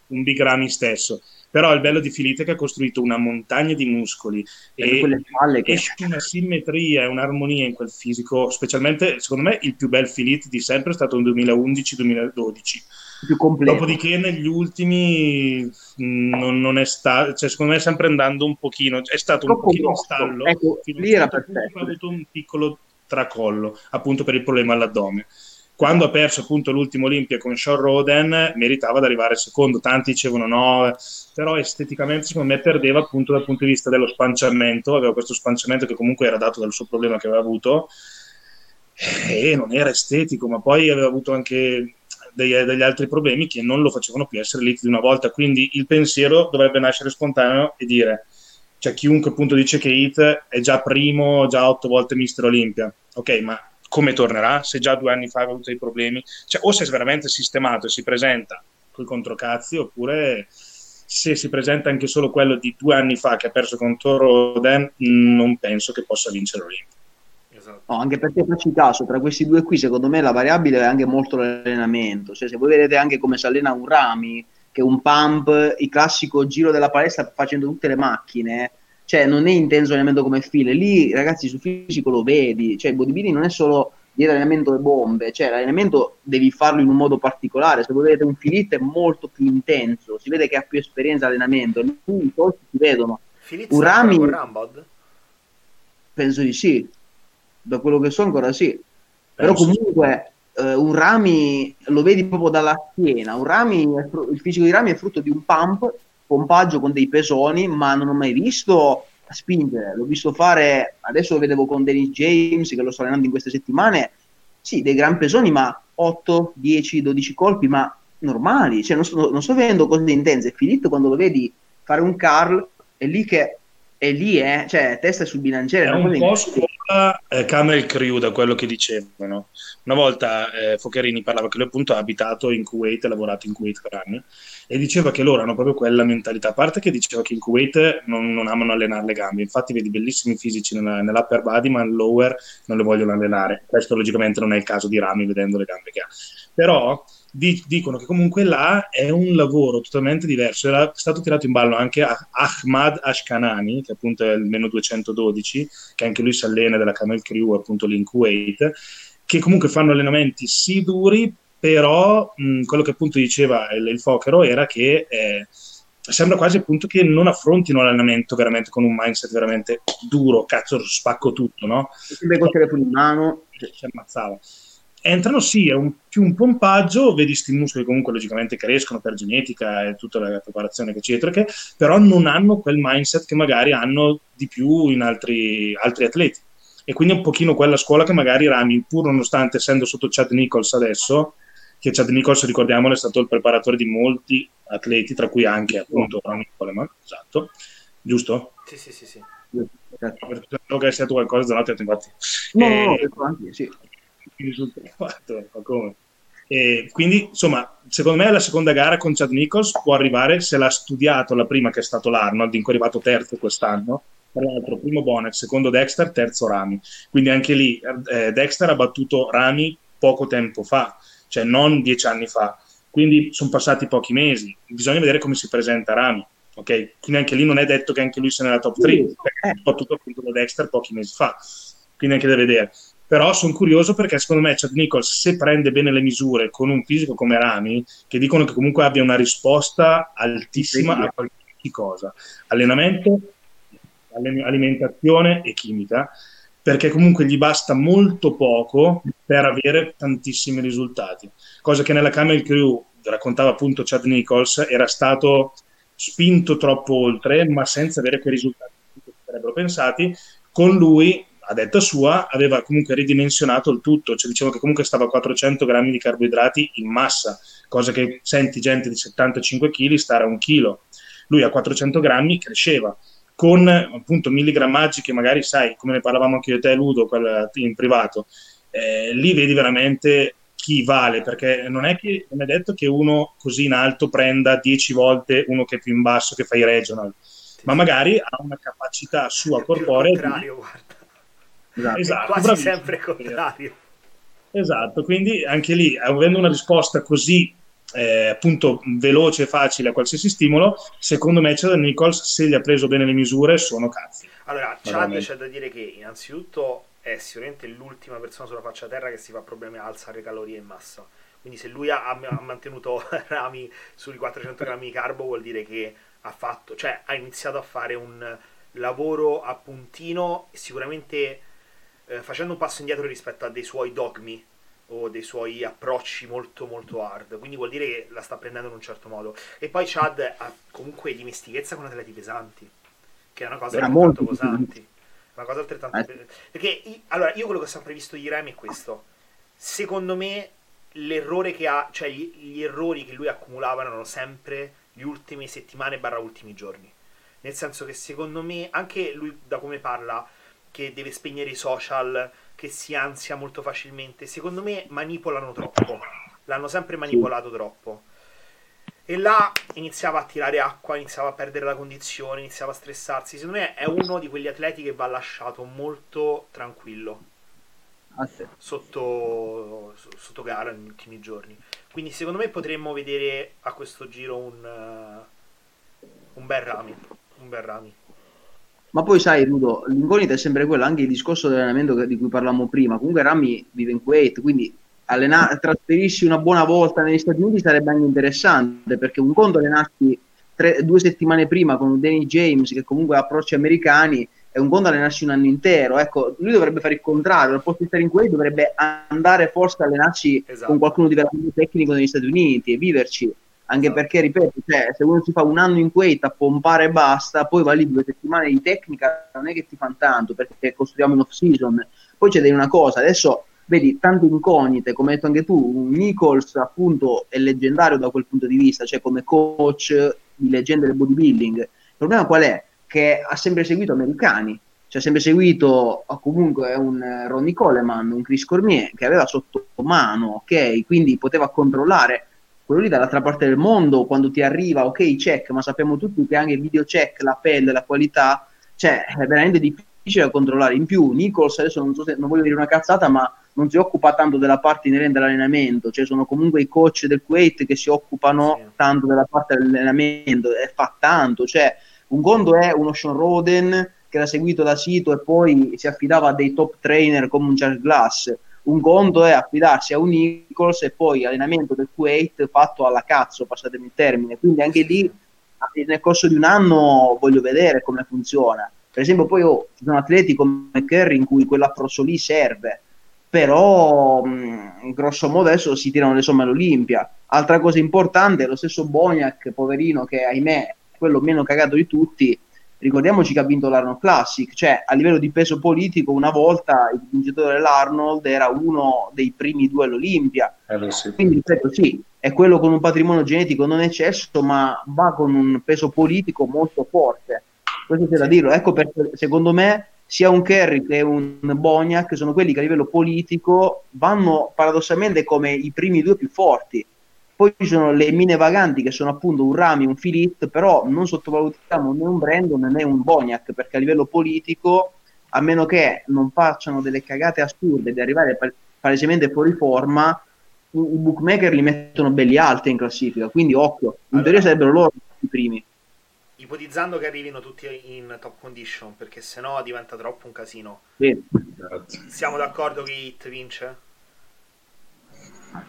Un Big Ramy stesso. Però il bello di Filite è che ha costruito una montagna di muscoli E e che... esce una simmetria e un'armonia in quel fisico, specialmente secondo me il più bel Filite di sempre è stato il 2011-2012. più completo. Dopodiché negli ultimi mh, non, non è stato, cioè secondo me sempre andando un pochino, è stato un pochino in stallo, Ecco, lì era certo perfetto. ha avuto un piccolo tracollo, appunto per il problema all'addome. Quando ha perso appunto l'ultimo Olimpia con Sean Roden, meritava di arrivare secondo, tanti dicevano no, però esteticamente secondo me perdeva appunto dal punto di vista dello spanciamento, aveva questo spanciamento che comunque era dato dal suo problema che aveva avuto, e non era estetico, ma poi aveva avuto anche degli, degli altri problemi che non lo facevano più essere lì di una volta. Quindi il pensiero dovrebbe nascere spontaneo e dire: cioè, chiunque appunto dice che Heath è già primo, già otto volte Mister Olimpia, ok, ma come tornerà? Se già due anni fa aveva avuto dei problemi, cioè, o se è veramente sistemato e si presenta con i controcazzi, oppure se si presenta anche solo quello di due anni fa che ha perso contro Roden, non penso che possa vincere l'Olimpia. Esatto. No, anche perché facci caso, tra questi due qui, secondo me la variabile è anche molto l'allenamento. Cioè, se voi vedete anche come si allena un Rami, che è un pump, il classico giro della palestra facendo tutte le macchine, cioè non è intenso allenamento come file. Lì, ragazzi, sul fisico lo vedi, cioè il bodybuilding non è solo dire allenamento e bombe, cioè l'allenamento devi farlo in un modo particolare. Se voi vedete un filit è molto più intenso, si vede che ha più esperienza allenamento, lì i soldi si vedono. Filizzi Un Rami- Rambod? Penso di sì, da quello che so ancora sì. Però Penso. comunque eh, un rami lo vedi proprio dalla schiena. Un rami il fisico di rami è frutto di un pump, pompaggio con dei pesoni, ma non ho mai visto a spingere. L'ho visto fare, adesso lo vedevo con Dennis James che lo sto allenando in queste settimane. Sì, dei gran pesoni, ma 8, 10, 12 colpi, ma normali. Cioè, non sto, non sto vedendo cose intense. Filippo, quando lo vedi fare un Carl, è lì che è lì, eh? cioè testa sul bilanciere. È un po' scuola eh, Camel Crew da quello che dicevano. Una volta eh, Focherini parlava che lui appunto ha abitato in Kuwait, ha lavorato in Kuwait per anni e diceva che loro hanno proprio quella mentalità. A parte che diceva che in Kuwait non, non amano allenare le gambe, infatti vedi bellissimi fisici nella, nell'upper body, ma il lower non le vogliono allenare. Questo logicamente non è il caso di Rami vedendo le gambe che ha. Però dicono che comunque là è un lavoro totalmente diverso. Era stato tirato in ballo anche Ahmad Ashkanani, che appunto è il meno 212, che anche lui si allena della Camel Crew appunto lì in Kuwait, che comunque fanno allenamenti sì duri, però mh, quello che appunto diceva il, il Fochero era che eh, sembra quasi appunto che non affrontino l'allenamento veramente con un mindset veramente duro, cazzo spacco tutto, no? Sempre col telefono in mano. Si ammazzava entrano sì, è un, più un pompaggio, vedi sti muscoli comunque logicamente crescono per genetica e tutta la preparazione eccetera, che, però non hanno quel mindset che magari hanno di più in altri, altri atleti. E quindi è un pochino quella scuola che magari Rami, pur nonostante essendo sotto Chad Nichols adesso, che Chad Nichols, ricordiamolo, è stato il preparatore di molti atleti, tra cui anche appunto Rami Coleman, esatto, giusto? Sì, sì, sì, sì. Spero che sia stato qualcosa da infatti. No, eh, no, no, anche, sì risulta fatto, ma come? E quindi, insomma, secondo me la seconda gara con Chad Nichols può arrivare se l'ha studiato la prima che è stato l'Arnold, in cui è arrivato terzo quest'anno. Tra l'altro, primo Bonnet, secondo Dexter, terzo Rami. Quindi anche lì eh, Dexter ha battuto Rami poco tempo fa, cioè non dieci anni fa. Quindi sono passati pochi mesi. Bisogna vedere come si presenta Rami. Ok, quindi anche lì non è detto che anche lui sia nella top 3, perché ha battuto appunto da Dexter pochi mesi fa. Quindi anche da vedere però sono curioso perché secondo me Chad Nichols se prende bene le misure con un fisico come Rami che dicono che comunque abbia una risposta altissima a qualsiasi cosa allenamento, alimentazione e chimica perché comunque gli basta molto poco per avere tantissimi risultati. Cosa che nella Camel Crew raccontava appunto Chad Nichols era stato spinto troppo oltre ma senza avere quei risultati che sarebbero pensati. Con lui a detta sua, aveva comunque ridimensionato il tutto, cioè diciamo che comunque stava a 400 grammi di carboidrati in massa, cosa che senti gente di 75 kg stare a un chilo. Lui a 400 grammi cresceva, con appunto milligrammaggi che magari sai, come ne parlavamo anche io e te Ludo in privato, eh, lì vedi veramente chi vale, perché non è, che, non è detto che uno così in alto prenda 10 volte uno che è più in basso che fa i regional, ma magari ha una capacità sua corporea. Di... guarda Esatto, esatto quasi bravissimo. sempre contrario. Esatto, quindi anche lì, avendo una risposta così eh, appunto veloce facile a qualsiasi stimolo, secondo me Chad Nichols, se gli ha preso bene le misure, sono cazzi. Allora, Chad c'è da dire che innanzitutto è sicuramente l'ultima persona sulla faccia terra che si fa problemi a alzare calorie in massa. Quindi se lui ha, ha mantenuto rami sui 400 grammi di carbo vuol dire che ha fatto, cioè ha iniziato a fare un lavoro a puntino sicuramente eh, facendo un passo indietro rispetto a dei suoi dogmi o dei suoi approcci molto molto hard. Quindi vuol dire che la sta prendendo in un certo modo. E poi Chad ha comunque dimestichezza con atleti pesanti che è una cosa altrettanto pesanti una cosa altrettanto eh. perché allora io quello che ho sempre visto di Remy è questo. Secondo me l'errore che ha cioè gli, gli errori che lui accumulava erano sempre gli ultimi settimane barra ultimi giorni. Nel senso che secondo me anche lui da come parla che deve spegnere i social, che si ansia molto facilmente. Secondo me manipolano troppo. L'hanno sempre manipolato troppo. E là iniziava a tirare acqua, iniziava a perdere la condizione, iniziava a stressarsi. Secondo me è uno di quegli atleti che va lasciato molto tranquillo. Ah, sotto, sotto, gara negli ultimi giorni. Quindi secondo me potremmo vedere a questo giro un, uh, un bel rami. Un bel rami. Ma poi sai, Rudo, l'incognita è sempre quello, anche il discorso dell'allenamento di cui parlavamo prima. Comunque Rami vive in Kuwait, quindi allena- trasferirsi una buona volta negli Stati Uniti sarebbe anche interessante, perché un conto allenarsi tre, due settimane prima con Danny James, che comunque ha approcci americani, è un conto allenarsi un anno intero. Ecco, lui dovrebbe fare il contrario, al posto di stare in Kuwait dovrebbe andare forse a allenarsi esatto. con qualcuno di veramente tecnico negli Stati Uniti e viverci anche esatto. perché, ripeto, cioè, se uno si fa un anno in Kuwait a pompare e basta, poi va lì due settimane di tecnica, non è che ti fanno tanto, perché costruiamo in off-season. Poi c'è una cosa, adesso vedi tante incognite, come hai detto anche tu, Nichols appunto è leggendario da quel punto di vista, cioè come coach di leggende del bodybuilding. Il problema qual è? Che ha sempre seguito americani, cioè ha sempre seguito comunque un Ronnie Coleman, un Chris Cormier che aveva sotto mano, ok, quindi poteva controllare quello lì dall'altra parte del mondo, quando ti arriva, ok, check, ma sappiamo tutti che anche il video check, la pelle, la qualità, cioè è veramente difficile da controllare. In più, Nichols, adesso non so se non voglio dire una cazzata, ma non si occupa tanto della parte inerente all'allenamento, cioè sono comunque i coach del Kuwait che si occupano sì. tanto della parte dell'allenamento e fa tanto, cioè un conto è uno Sean Roden che era seguito da Sito e poi si affidava a dei top trainer come un Charles Glass un conto è affidarsi a un Nichols e poi allenamento del Kuwait fatto alla cazzo, passatemi il termine. Quindi anche lì nel corso di un anno voglio vedere come funziona. Per esempio, poi oh, ci sono atleti come Kerry in cui quell'approccio lì serve, però mh, grosso modo adesso si tirano le somme all'Olimpia. Altra cosa importante, lo stesso Boniac, poverino, che ahimè è quello meno cagato di tutti, ricordiamoci che ha vinto l'Arnold Classic, cioè a livello di peso politico una volta il vincitore dell'Arnold era uno dei primi due all'Olimpia, eh, sì. quindi ripeto sì, è quello con un patrimonio genetico non eccesso ma va con un peso politico molto forte, questo c'è da dirlo, ecco perché secondo me sia un Kerry che un Boniac sono quelli che a livello politico vanno paradossalmente come i primi due più forti, poi ci sono le mine vaganti che sono appunto un Rami, un Filit, però non sottovalutiamo né un Brandon né un Boniac perché a livello politico, a meno che non facciano delle cagate assurde di arrivare palesemente fuori forma, i bookmaker li mettono belli alti in classifica, quindi occhio, in allora, teoria sarebbero loro i primi. Ipotizzando che arrivino tutti in top condition, perché sennò diventa troppo un casino. Sì. Siamo d'accordo che Hit vince?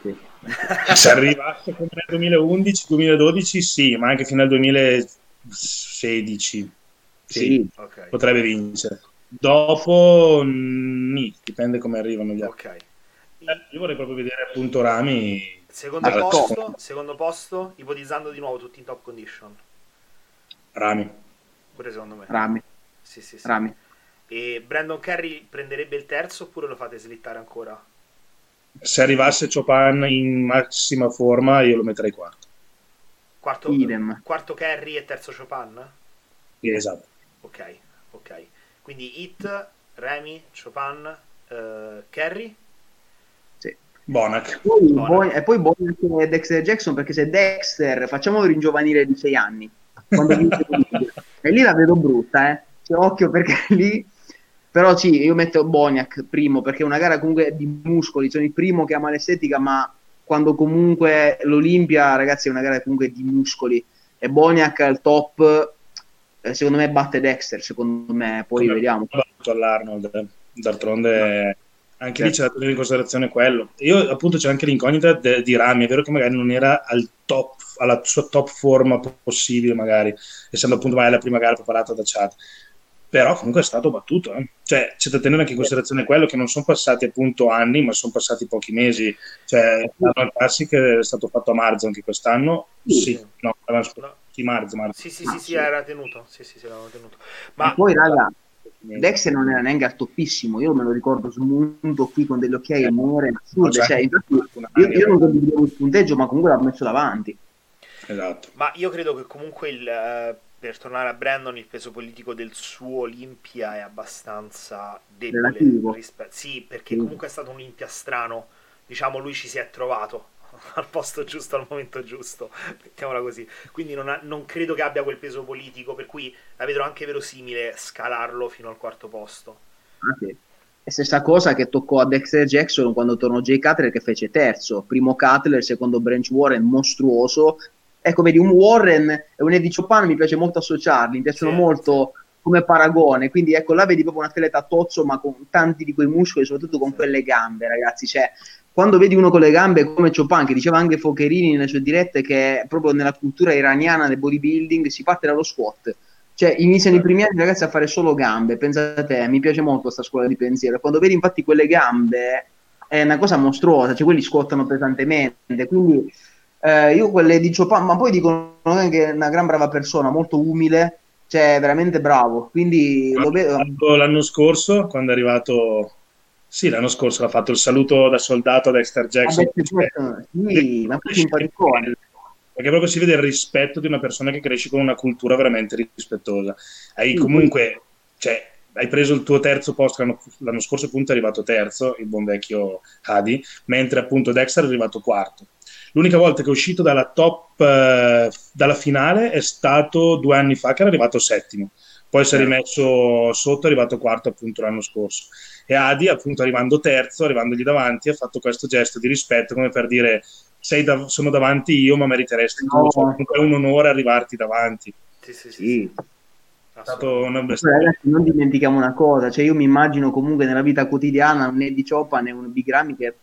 Sì. Se arrivasse come nel 2011-2012, sì, ma anche fino al 2016 sì, sì. Okay. potrebbe vincere. Dopo, nì, dipende come arrivano gli altri. Okay. Eh, io vorrei proprio vedere appunto Rami. Secondo posto, secondo posto, ipotizzando di nuovo tutti in top condition. Rami. Pure secondo me. Rami. Sì, sì, sì. Rami. E Brandon Kerry prenderebbe il terzo oppure lo fate slittare ancora? Se arrivasse Chopin in massima forma io lo metterei quarto. Quarto, Idem. quarto Kerry e terzo Chopin? Sì, esatto. Ok, ok. Quindi Hit, Remy, Chopin, uh, Kerry? Sì. Bonac. Poi, Bonac. Bon- e poi Bonac e Dexter Jackson perché se Dexter facciamolo ringiovanire di 6 anni e lì la vedo brutta eh. Cioè, occhio perché lì però sì, io metto Boniac primo perché è una gara comunque di muscoli, sono il primo che ama l'estetica, ma quando comunque l'Olimpia, ragazzi, è una gara comunque di muscoli e Boniac al top, eh, secondo me batte Dexter, secondo me, poi Come vediamo. all'Arnold, d'altronde anche certo. lì c'è da tenere in considerazione quello. Io appunto c'è anche l'incognita de- di Rami, è vero che magari non era al top, alla sua top forma possibile magari, essendo appunto magari la prima gara preparata da Chad però comunque è stato battuto. Eh. Cioè, c'è da tenere anche in considerazione quello che non sono passati appunto anni, ma sono passati pochi mesi. Cioè, l'anno classic è stato fatto a marzo anche quest'anno. Sì, sì. no, no. Sì, marzo, marzo. Sì, sì, sì, sì, era tenuto. Sì, sì, sì, tenuto. Ma e poi, raga, Dexter non era neanche al toppissimo. Io me lo ricordo smunto qui con delle occhiaie nere assurde. Cioè, io, io non condividevo il punteggio, ma comunque l'ha messo davanti. Esatto. Ma io credo che comunque il uh, per tornare a Brandon, il peso politico del suo Olimpia è abbastanza debole. Rispe- sì, perché comunque è stato un Olimpia strano. Diciamo, lui ci si è trovato al posto giusto, al momento giusto, mettiamola così. Quindi non, ha, non credo che abbia quel peso politico, per cui la vedrò anche verosimile scalarlo fino al quarto posto. Okay. Ah, e stessa cosa che toccò a Dexter Jackson quando tornò Jay Cutler che fece terzo. Primo Cutler, secondo Branch Warren, mostruoso ecco, vedi, un Warren e un Eddie Chopin mi piace molto associarli, mi piacciono sì, molto come paragone, quindi ecco, là vedi proprio un atleta tozzo ma con tanti di quei muscoli, soprattutto con sì. quelle gambe, ragazzi, cioè, quando vedi uno con le gambe come Chopin, che diceva anche Focherini nelle sue dirette, che proprio nella cultura iraniana del bodybuilding si parte dallo squat, cioè iniziano i primi anni ragazzi a fare solo gambe, pensate, mi piace molto questa scuola di pensiero, quando vedi infatti quelle gambe è una cosa mostruosa, cioè quelli squattano pesantemente, quindi Eh, io quelle di Chopin, ma poi dicono che è una gran brava persona, molto umile, cioè veramente bravo. Quindi vedo. L'anno scorso, quando è arrivato, sì, l'anno scorso ha fatto il saluto da soldato a Dexter Jackson. Ah, sì, ma poi simpaticone perché proprio si vede il rispetto di una persona che cresce con una cultura veramente rispettosa. Hai comunque, cioè, hai preso il tuo terzo posto, l'anno, l'anno, scorso appunto è arrivato terzo, il buon vecchio Hadi, mentre appunto Dexter è arrivato quarto. L'unica volta che è uscito dalla top, eh, dalla finale è stato due anni fa che era arrivato settimo, poi si è rimesso sotto, è arrivato quarto appunto l'anno scorso. E Adi appunto arrivando terzo, arrivandogli davanti, ha fatto questo gesto di rispetto come per dire da, sono davanti io ma meriteresti no. tu, è un onore arrivarti davanti. Sì, sì, sì. sì. È stato una ragazzi, non dimentichiamo una cosa, cioè io mi immagino comunque nella vita quotidiana un Eddie Chopin e un Bigrami che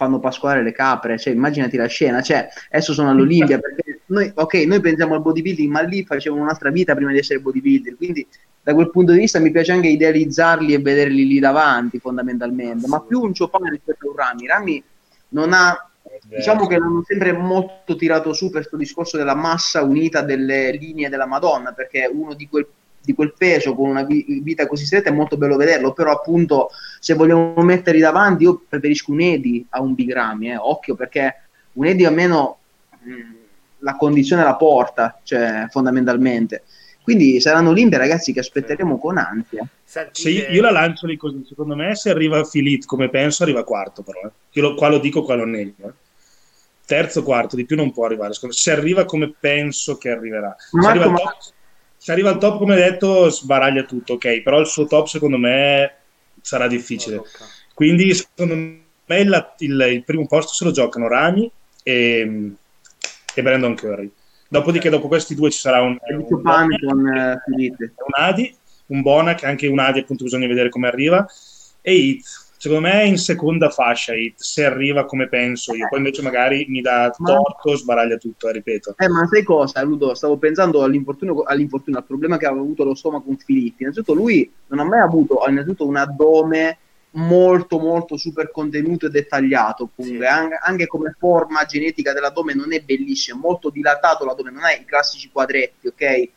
fanno pasquare le capre, cioè immaginati la scena, cioè adesso sono all'Olimpia perché noi, ok, noi pensiamo al bodybuilding, ma lì facevano un'altra vita prima di essere bodybuilder, quindi da quel punto di vista mi piace anche idealizzarli e vederli lì davanti fondamentalmente, ma più un Chopin rispetto a un Rami, Rami non ha Diciamo che l'hanno sempre molto tirato su per questo discorso della massa unita delle linee della Madonna, perché uno di quel, di quel peso con una vita così stretta è molto bello vederlo, però appunto se vogliamo metterli davanti io preferisco un Edi a un Bigrami, eh, occhio perché un Edi almeno mh, mm, la condizione la porta, cioè fondamentalmente. Quindi saranno Olimpia ragazzi che aspetteremo con ansia. Senti, se io, io, la lancio lì così, secondo me se arriva Filit come penso arriva quarto però, eh. io lo, qua lo dico, qua lo nego. Eh terzo, quarto, di più non può arrivare. Se arriva come penso che arriverà. Se arriva, al top, se arriva al top, come detto, sbaraglia tutto, ok, però il suo top secondo me sarà difficile. Quindi secondo me il, il, il primo posto se lo giocano Rami e, e Brandon Curry. Dopodiché, dopo questi due ci sarà un, un, un, con, uh, un Adi, un Bonac, anche un Adi, appunto, bisogna vedere come arriva, e Heath secondo me è in seconda fascia Hit, se arriva come penso io, poi invece magari mi dà torto, sbaraglia tutto, eh, ripeto. Eh, ma sai cosa, Ludo? Stavo pensando all'infortunio, all'infortunio, al problema che aveva avuto lo stomaco con Filippi. Innanzitutto lui non ha mai avuto innanzitutto un addome molto molto super contenuto e dettagliato comunque sì. anche, come forma genetica dell'addome non è bellissimo molto dilatato l'addome non ha i classici quadretti ok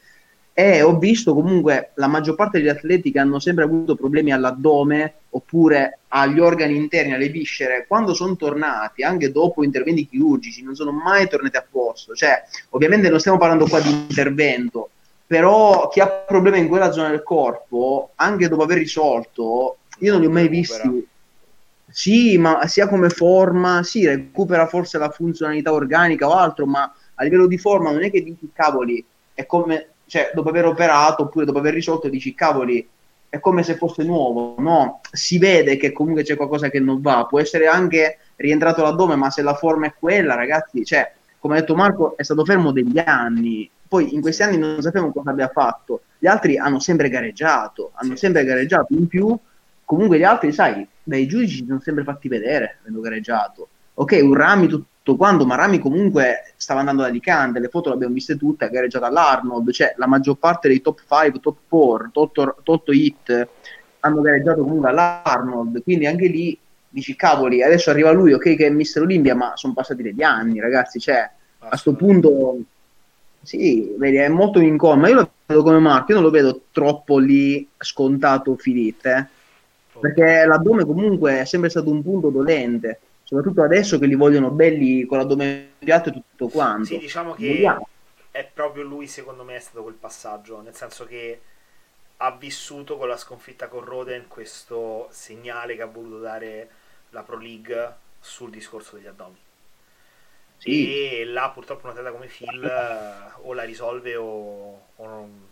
e ho visto comunque la maggior parte degli atleti che hanno sempre avuto problemi all'addome oppure agli organi interni, alle viscere, quando sono tornati, anche dopo interventi chirurgici, non sono mai tornati a posto. Cioè, ovviamente non stiamo parlando qua di intervento, però chi ha problemi in quella zona del corpo, anche dopo aver risolto, io non li ho mai visti. Sì, ma sia come forma, sì, recupera forse la funzionalità organica o altro, ma a livello di forma non è che dici cavoli, è come cioè dopo aver operato oppure dopo aver risolto dici cavoli è come se fosse nuovo, no? Si vede che comunque c'è qualcosa che non va, può essere anche rientrato l'addome, ma se la forma è quella, ragazzi, cioè, come ha detto Marco, è stato fermo degli anni, poi in questi anni non sappiamo cosa abbia fatto, gli altri hanno sempre gareggiato, hanno sempre gareggiato, in più comunque gli altri, sai, dai giudici si sono sempre fatti vedere avendo gareggiato. Ok, un Rami tutto tutto quanto, ma Rami comunque stava andando ad Alicante, le foto le abbiamo viste tutte, ha gareggiato all'Arnold, cioè la maggior parte dei top 5, top 4, top, top hit hanno gareggiato comunque all'Arnold, quindi anche lì dici cavoli, adesso arriva lui, ok che è Mister Olimpia, ma sono passati degli anni ragazzi, cioè a questo punto sì, vedi, è molto in coma, io lo vedo come Marco, io non lo vedo troppo lì scontato Filippo, eh? perché l'addome comunque è sempre stato un punto dolente soprattutto adesso che li vogliono belli con l'addome piatto e tutto quanto. Sì, diciamo che Vogliamo. è proprio lui, secondo me, è stato quel passaggio, nel senso che ha vissuto con la sconfitta con Roden questo segnale che ha voluto dare la Pro League sul discorso degli addomi. Sì. E là purtroppo una tela come Phil o la risolve o, o non...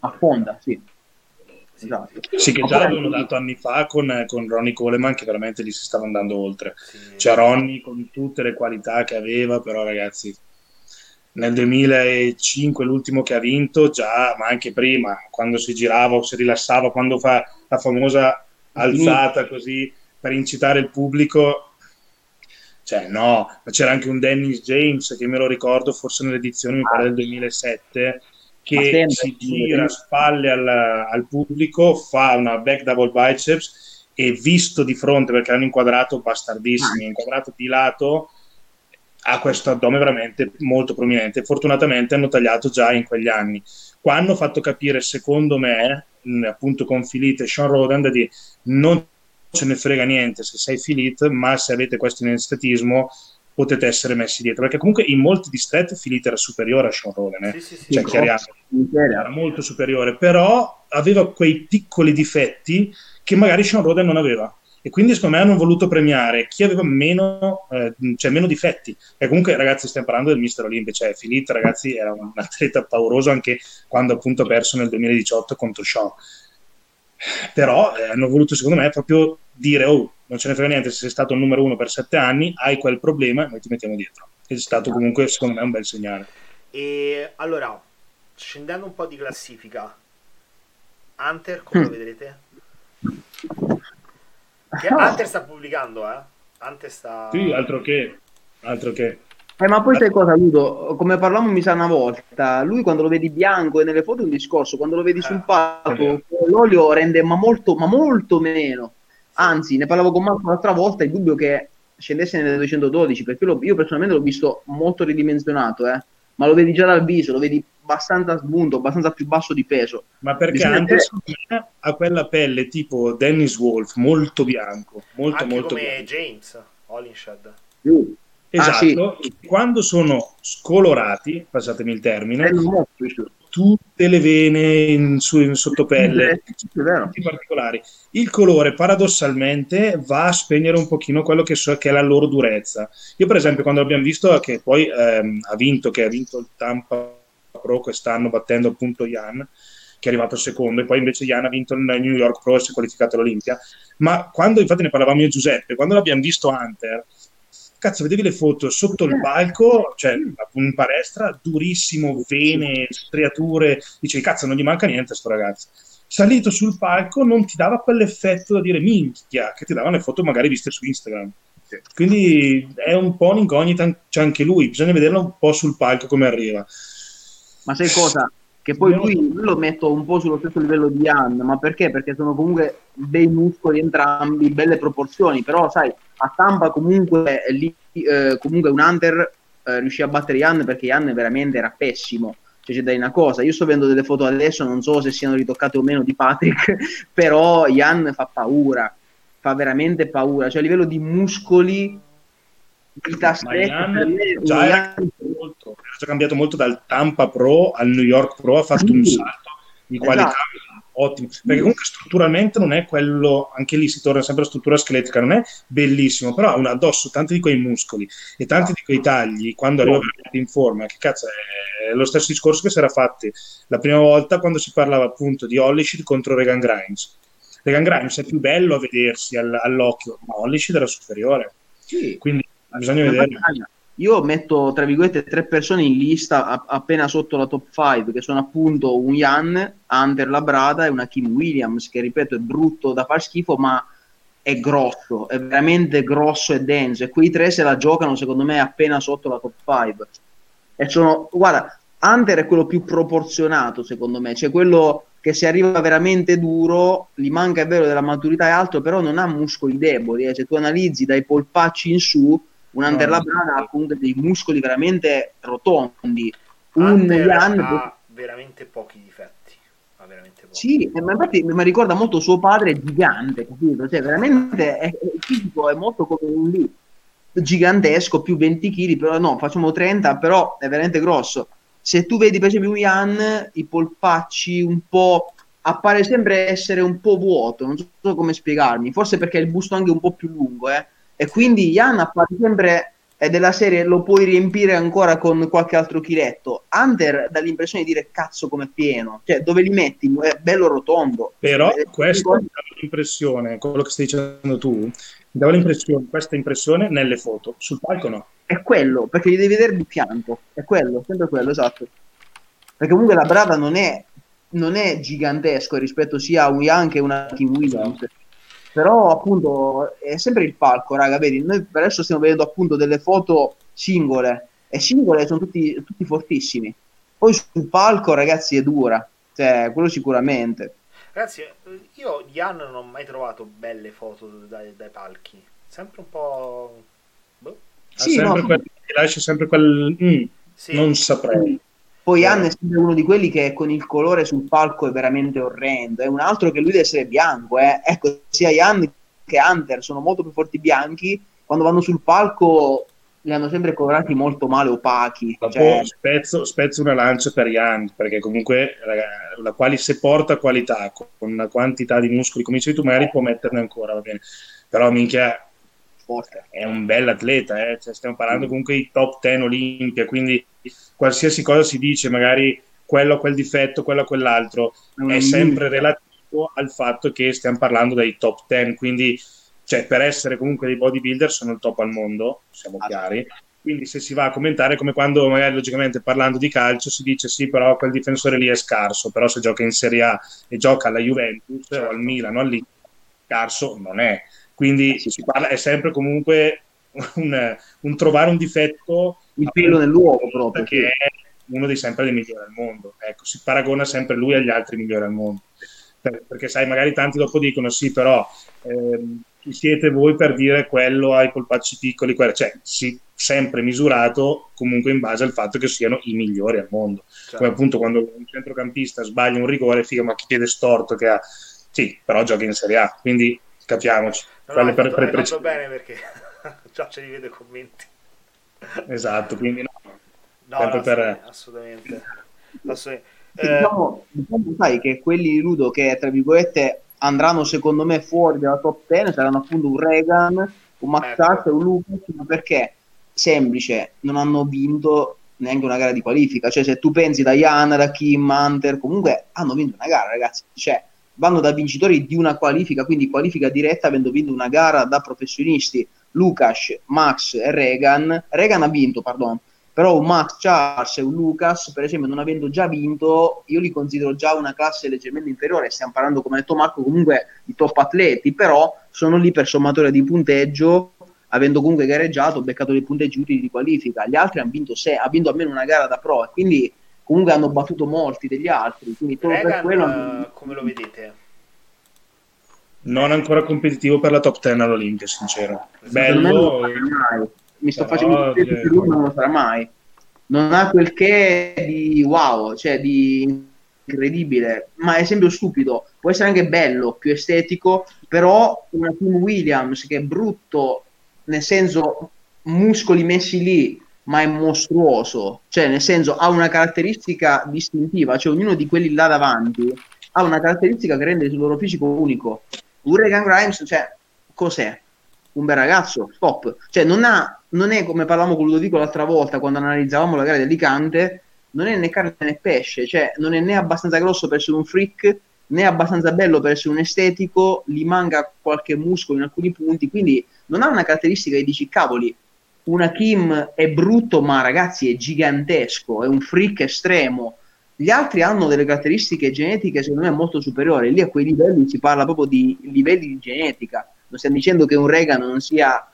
affonda, sì. Esatto. Sì, che già l'avevano dato anni fa con, con, Ronnie Coleman, che veramente lì si stava andando oltre. Sì. Cioè, Ronnie con tutte le qualità che aveva, però, ragazzi, nel 2005, l'ultimo che ha vinto, già, ma anche prima, quando si girava o si rilassava, quando fa la famosa alzata così per incitare il pubblico. Cioè, no, ma c'era anche un Dennis James che me lo ricordo, forse nell'edizione mi pare del 2007 che si gira spalle al, al, pubblico, fa una back double biceps e visto di fronte perché hanno inquadrato bastardissimi, ah. inquadrato di lato, ha questo addome veramente molto prominente. Fortunatamente hanno tagliato già in quegli anni. Qua hanno fatto capire, secondo me, appunto con Filit e Sean Rodan, di non ce ne frega niente se sei Filit, ma se avete questo inestatismo potete essere messi dietro. Perché comunque in molti distretti Filit era superiore a Sean Rodan, eh? sì, sì, sì, cioè, chiariamo, era molto superiore, però aveva quei piccoli difetti che magari Sean Rodan non aveva. E quindi secondo me hanno voluto premiare chi aveva meno, eh, cioè meno difetti. E comunque ragazzi stiamo parlando del Mister Olympia cioè Filit ragazzi era un atleta pauroso anche quando appunto ha perso nel 2018 contro Shaw. Però eh, hanno voluto secondo me proprio dire oh non ce ne frega niente se sei stato il numero uno per sette anni hai quel problema noi ti mettiamo dietro è stato comunque secondo me un bel segnale e allora scendendo un po' di classifica Hunter come lo mm. vedrete? Che Hunter sta pubblicando, eh? Hunter sta... Sì, altro che. Altro che. Eh, ma poi sai cosa, Ludo? Come parlavamo mi sa una volta, lui quando lo vedi bianco e nelle foto è un discorso, quando lo vedi eh, sul palco l'olio rende ma molto, ma molto meno. Anzi, ne parlavo con Marco l'altra volta, il dubbio che scendesse nelle 212, perché io, io personalmente l'ho visto molto ridimensionato, eh? ma lo vedi già dal viso, lo vedi abbastanza smunto, abbastanza più basso di peso. Ma perché Bisogna anche vedere... ha quella pelle tipo Dennis Wolf, molto bianco, molto anche molto come bianco. James Hollinshed. Uh. Esatto, ah, sì. quando sono scolorati, passatemi il termine, tutte le vene in, su, in sottopelle, tutti particolari. Il colore paradossalmente va a spegnere un pochino quello che, so, che, è la loro durezza. Io per esempio quando abbiamo visto che poi ehm, ha vinto, che ha vinto il Tampa Pro quest'anno battendo appunto Jan, che è arrivato secondo, e poi invece Jan ha vinto il New York Pro e si è qualificato all'Olimpia. Ma quando infatti ne parlavamo io e Giuseppe, quando l'abbiamo visto Hunter, cazzo, vedevi le foto sotto il palco, cioè in palestra, durissimo, vene, striature, dicevi, cazzo, non gli manca niente a sto ragazzo. Salito sul palco non ti dava quell'effetto da dire minchia, che ti davano le foto magari viste su Instagram. Quindi è un po' un'incognita, c'è anche lui, bisogna vederlo un po' sul palco come arriva. Ma sai cosa? Che poi lui, lo metto un po' sullo stesso livello di Ian, ma perché? Perché sono comunque bei muscoli entrambi, belle proporzioni, però sai, a Tampa comunque lì eh, comunque un Hunter eh, riuscì a battere Ian perché Ian veramente era pessimo. Cioè c'è da una cosa, io sto vedendo delle foto adesso, non so se siano ritoccate o meno di Patrick, però Ian fa paura, fa veramente paura, cioè a livello di muscoli, di tastretta, già era molto, già cambiato molto dal Tampa Pro al New York Pro, ha fatto un salto di qualità esatto ottimo, perché comunque strutturalmente non è quello, anche lì si torna sempre alla struttura scheletrica, non è bellissimo, però ha un addosso tanti di quei muscoli e tanti di quei tagli, quando arriva veramente in forma, che cazzo è lo stesso discorso che si era fatti la prima volta quando si parlava appunto di Hollishit contro Regan Grimes. Regan Grimes è più bello a vedersi all'occhio, ma Hollishit era superiore. Sì. Quindi bisogna vedere io metto tra virgolette tre persone in lista a- appena sotto la top 5 che sono appunto un Jan, Hunter Labrada e una Kim Williams che ripeto è brutto da far schifo ma è grosso, è veramente grosso e denso. E quei tre se la giocano secondo me appena sotto la top 5 e sono, guarda, Hunter è quello più proporzionato secondo me, cioè quello che se arriva veramente duro, gli manca è vero della maturità e altro, però non ha muscoli deboli, eh. se tu analizzi dai polpacci in su un Under no, Labrada ha comunque dei muscoli veramente rotondi. Un Jan ha veramente pochi difetti. Ha veramente pochi. Sì, ma infatti mi ricorda molto suo padre gigante, capito? Cioè, veramente è, il fisico è molto come un lì gigantesco, più 20 kg, però no, facciamo 30, però è veramente grosso. Se tu vedi per esempio un Jan, i polpacci un po' appare sempre essere un po' vuoto, non so come spiegarmi, forse perché il busto anche un po' più lungo, eh e quindi Jan appare sempre è della serie lo puoi riempire ancora con qualche altro chiletto. Hunter dà l'impressione di dire cazzo come pieno, cioè dove li metti è bello rotondo. Però eh, questo mi dà l'impressione, quello che stai dicendo tu, dava l'impressione, questa impressione nelle foto, sul palco no. È quello, perché li devi vedere di fianco, è quello, sempre quello, esatto. Perché comunque la brada non è, non è gigantesco rispetto sia a un Young che a una Kim Williams. Esatto però appunto è sempre il palco, raga, vedi, noi per adesso stiamo vedendo appunto delle foto singole e singole sono tutti, tutti fortissimi. Poi sul palco, ragazzi, è dura, cioè, quello sicuramente. Ragazzi, io Jan non ho mai trovato belle foto dai, dai palchi, sempre un po'... Boh. Sì, sempre no, quel, lascia sempre quel... Mm, sì. Non saprei. Poi Anne è uno di quelli che con il colore sul palco è veramente orrendo. È un altro che lui deve essere bianco. Eh. Ecco, sia Ian che Hunter sono molto più forti bianchi. Quando vanno sul palco li hanno sempre colorati molto male, opachi. Cioè... Spezzo, spezzo, una lancia per Ian, perché comunque la quali se porta qualità, con una quantità di muscoli, come dicevi tu, magari può metterne ancora, va bene. Però minchia, Forte. è un bel atleta, eh? cioè, stiamo parlando comunque di top 10 Olimpia, quindi qualsiasi cosa si dice, magari quello ha quel difetto, quello ha quell'altro, è sempre relativo al fatto che stiamo parlando dei top 10, quindi cioè, per essere comunque dei bodybuilder sono il top al mondo, siamo ah, chiari. Quindi se si va a commentare come quando magari logicamente parlando di calcio si dice sì però quel difensore lì è scarso, però se gioca in Serie A e gioca alla Juventus certo. o al Milano, all'Inter, scarso non è. Quindi si parla, è sempre comunque un, un trovare un difetto il pelo nell'uovo proprio che è uno dei sempre dei migliori al mondo. Ecco si paragona sempre lui agli altri migliori al mondo. Perché sai magari tanti dopo dicono sì però ehm, chi siete voi per dire quello ai polpacci piccoli? Quello. cioè sì, sempre misurato comunque in base al fatto che siano i migliori al mondo. Certo. come appunto quando un centrocampista sbaglia un rigore figa ma chi piede storto che ha sì però gioca in Serie A quindi capiamoci no, no, per, per, per, bene perché già ce li vedo i commenti esatto, quindi no. No, no per... assolutamente. assolutamente. Eh... Diciamo, diciamo, sai che quelli di Ludo che tra virgolette andranno secondo me fuori dalla top 10 saranno appunto un Reagan, un Max ecco. e un Lucas, perché semplice, non hanno vinto neanche una gara di qualifica. Cioè, se tu pensi da Yana, da Kim, Hunter, comunque hanno vinto una gara, ragazzi. Cioè, vanno da vincitori di una qualifica, quindi qualifica diretta avendo vinto una gara da professionisti. Lucas, Max e Regan. Regan ha vinto, pardon. Però un Max Charles e un Lucas, per esempio, non avendo già vinto, io li considero già una classe leggermente inferiore. Stiamo parlando, come ha detto Marco, comunque di top atleti, però sono lì per sommatoria di punteggio, avendo comunque gareggiato, beccato dei punteggi utili di qualifica. Gli altri hanno vinto, se, ha vinto almeno una gara da pro, quindi comunque hanno battuto molti degli altri. Quindi Regan, quello... uh, come lo vedete? non ancora competitivo per la top 10 all'Olimpia, sincero. Bello. Mi sto Però, facendo cioè... che lui non lo sarà mai. Non ha quel che di wow, cioè di incredibile, ma è esempio stupido. Può essere anche bello, più estetico, però una Tim Williams che è brutto, nel senso muscoli messi lì, ma è mostruoso. Cioè, nel senso, ha una caratteristica distintiva, cioè ognuno di quelli là davanti ha una caratteristica che rende il loro fisico unico. Hurricane Grimes, cioè, cos'è? Un bel ragazzo? Stop. Cioè, non, ha, non è come parlavamo con Ludovico l'altra volta quando analizzavamo la gara di Alicante, non è né carne né pesce, cioè non è né abbastanza grosso per essere un freak, né abbastanza bello per essere un estetico, gli manca qualche muscolo in alcuni punti, quindi non ha una caratteristica che dici, cavoli, una Kim è brutto, ma ragazzi è gigantesco, è un freak estremo, gli altri hanno delle caratteristiche genetiche secondo me molto superiori. Lì a quei livelli si parla proprio di livelli di genetica. Non stiamo dicendo che un Reagan non sia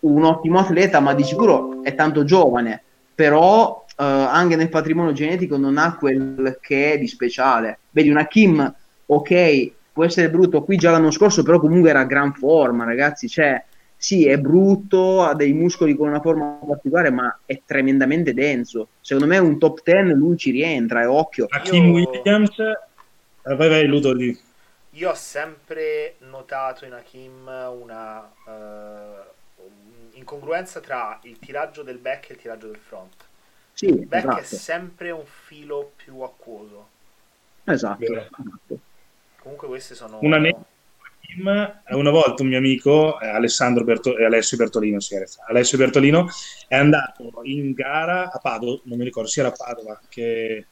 un ottimo atleta, ma di sicuro è tanto giovane. Però eh, anche nel patrimonio genetico non ha quel che è di speciale. Vedi, una Kim, ok, può essere brutto. Qui già l'anno scorso, però comunque era gran forma, ragazzi. Cioè, sì, è brutto, ha dei muscoli con una forma particolare, ma è tremendamente denso. Secondo me un top 10 lui ci rientra, è occhio. Hakim Io... Williams, eh, vai vai Ludo lì. Io ho sempre notato in Hakim una uh, incongruenza tra il tiraggio del back e il tiraggio del front. Sì, il back esatto. è sempre un filo più acquoso. Esatto. esatto. Comunque queste sono... Una ne- una volta un mio amico, eh, Alessandro Berto- eh, Alessio Bertolino, sì, Alessio Bertolino, è andato in gara a Padova, non mi ricordo, si era a Padova, che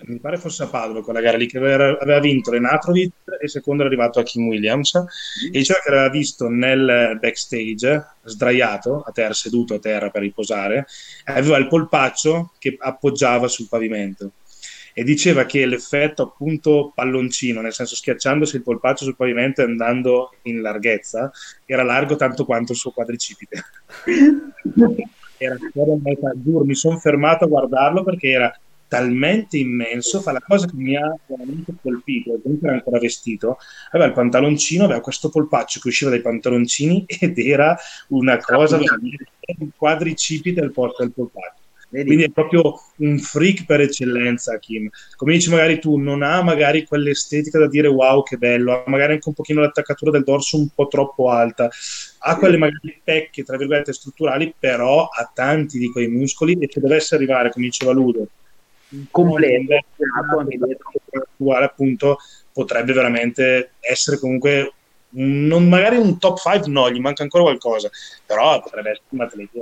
mi pare fosse a Padova quella gara lì, che aveva, aveva vinto Renatrovic e secondo era arrivato a Kim Williams, mm. e diceva che aveva visto nel backstage, sdraiato a terra, seduto a terra per riposare, aveva il polpaccio che appoggiava sul pavimento e diceva che l'effetto appunto palloncino, nel senso schiacciandosi il polpaccio sul pavimento e andando in larghezza, era largo tanto quanto il suo quadricipite. era giuro, mi sono fermato a guardarlo perché era talmente immenso, fa la cosa che mi ha veramente colpito, comunque era ancora vestito, aveva il pantaloncino, aveva questo polpaccio che usciva dai pantaloncini ed era una cosa veramente quadricipite al posto del polpaccio. Vedi? Quindi è proprio un freak per eccellenza, Kim. Come dici magari tu, non ha magari quell'estetica da dire wow che bello, ha magari anche un pochino l'attaccatura del dorso un po' troppo alta, ha quelle magari pecche, tra virgolette, strutturali, però ha tanti di quei muscoli e se dovesse arrivare, come diceva Ludo, completo, uguale appunto, potrebbe veramente essere comunque non, magari un top 5 no, gli manca ancora qualcosa, però potrebbe essere un atleta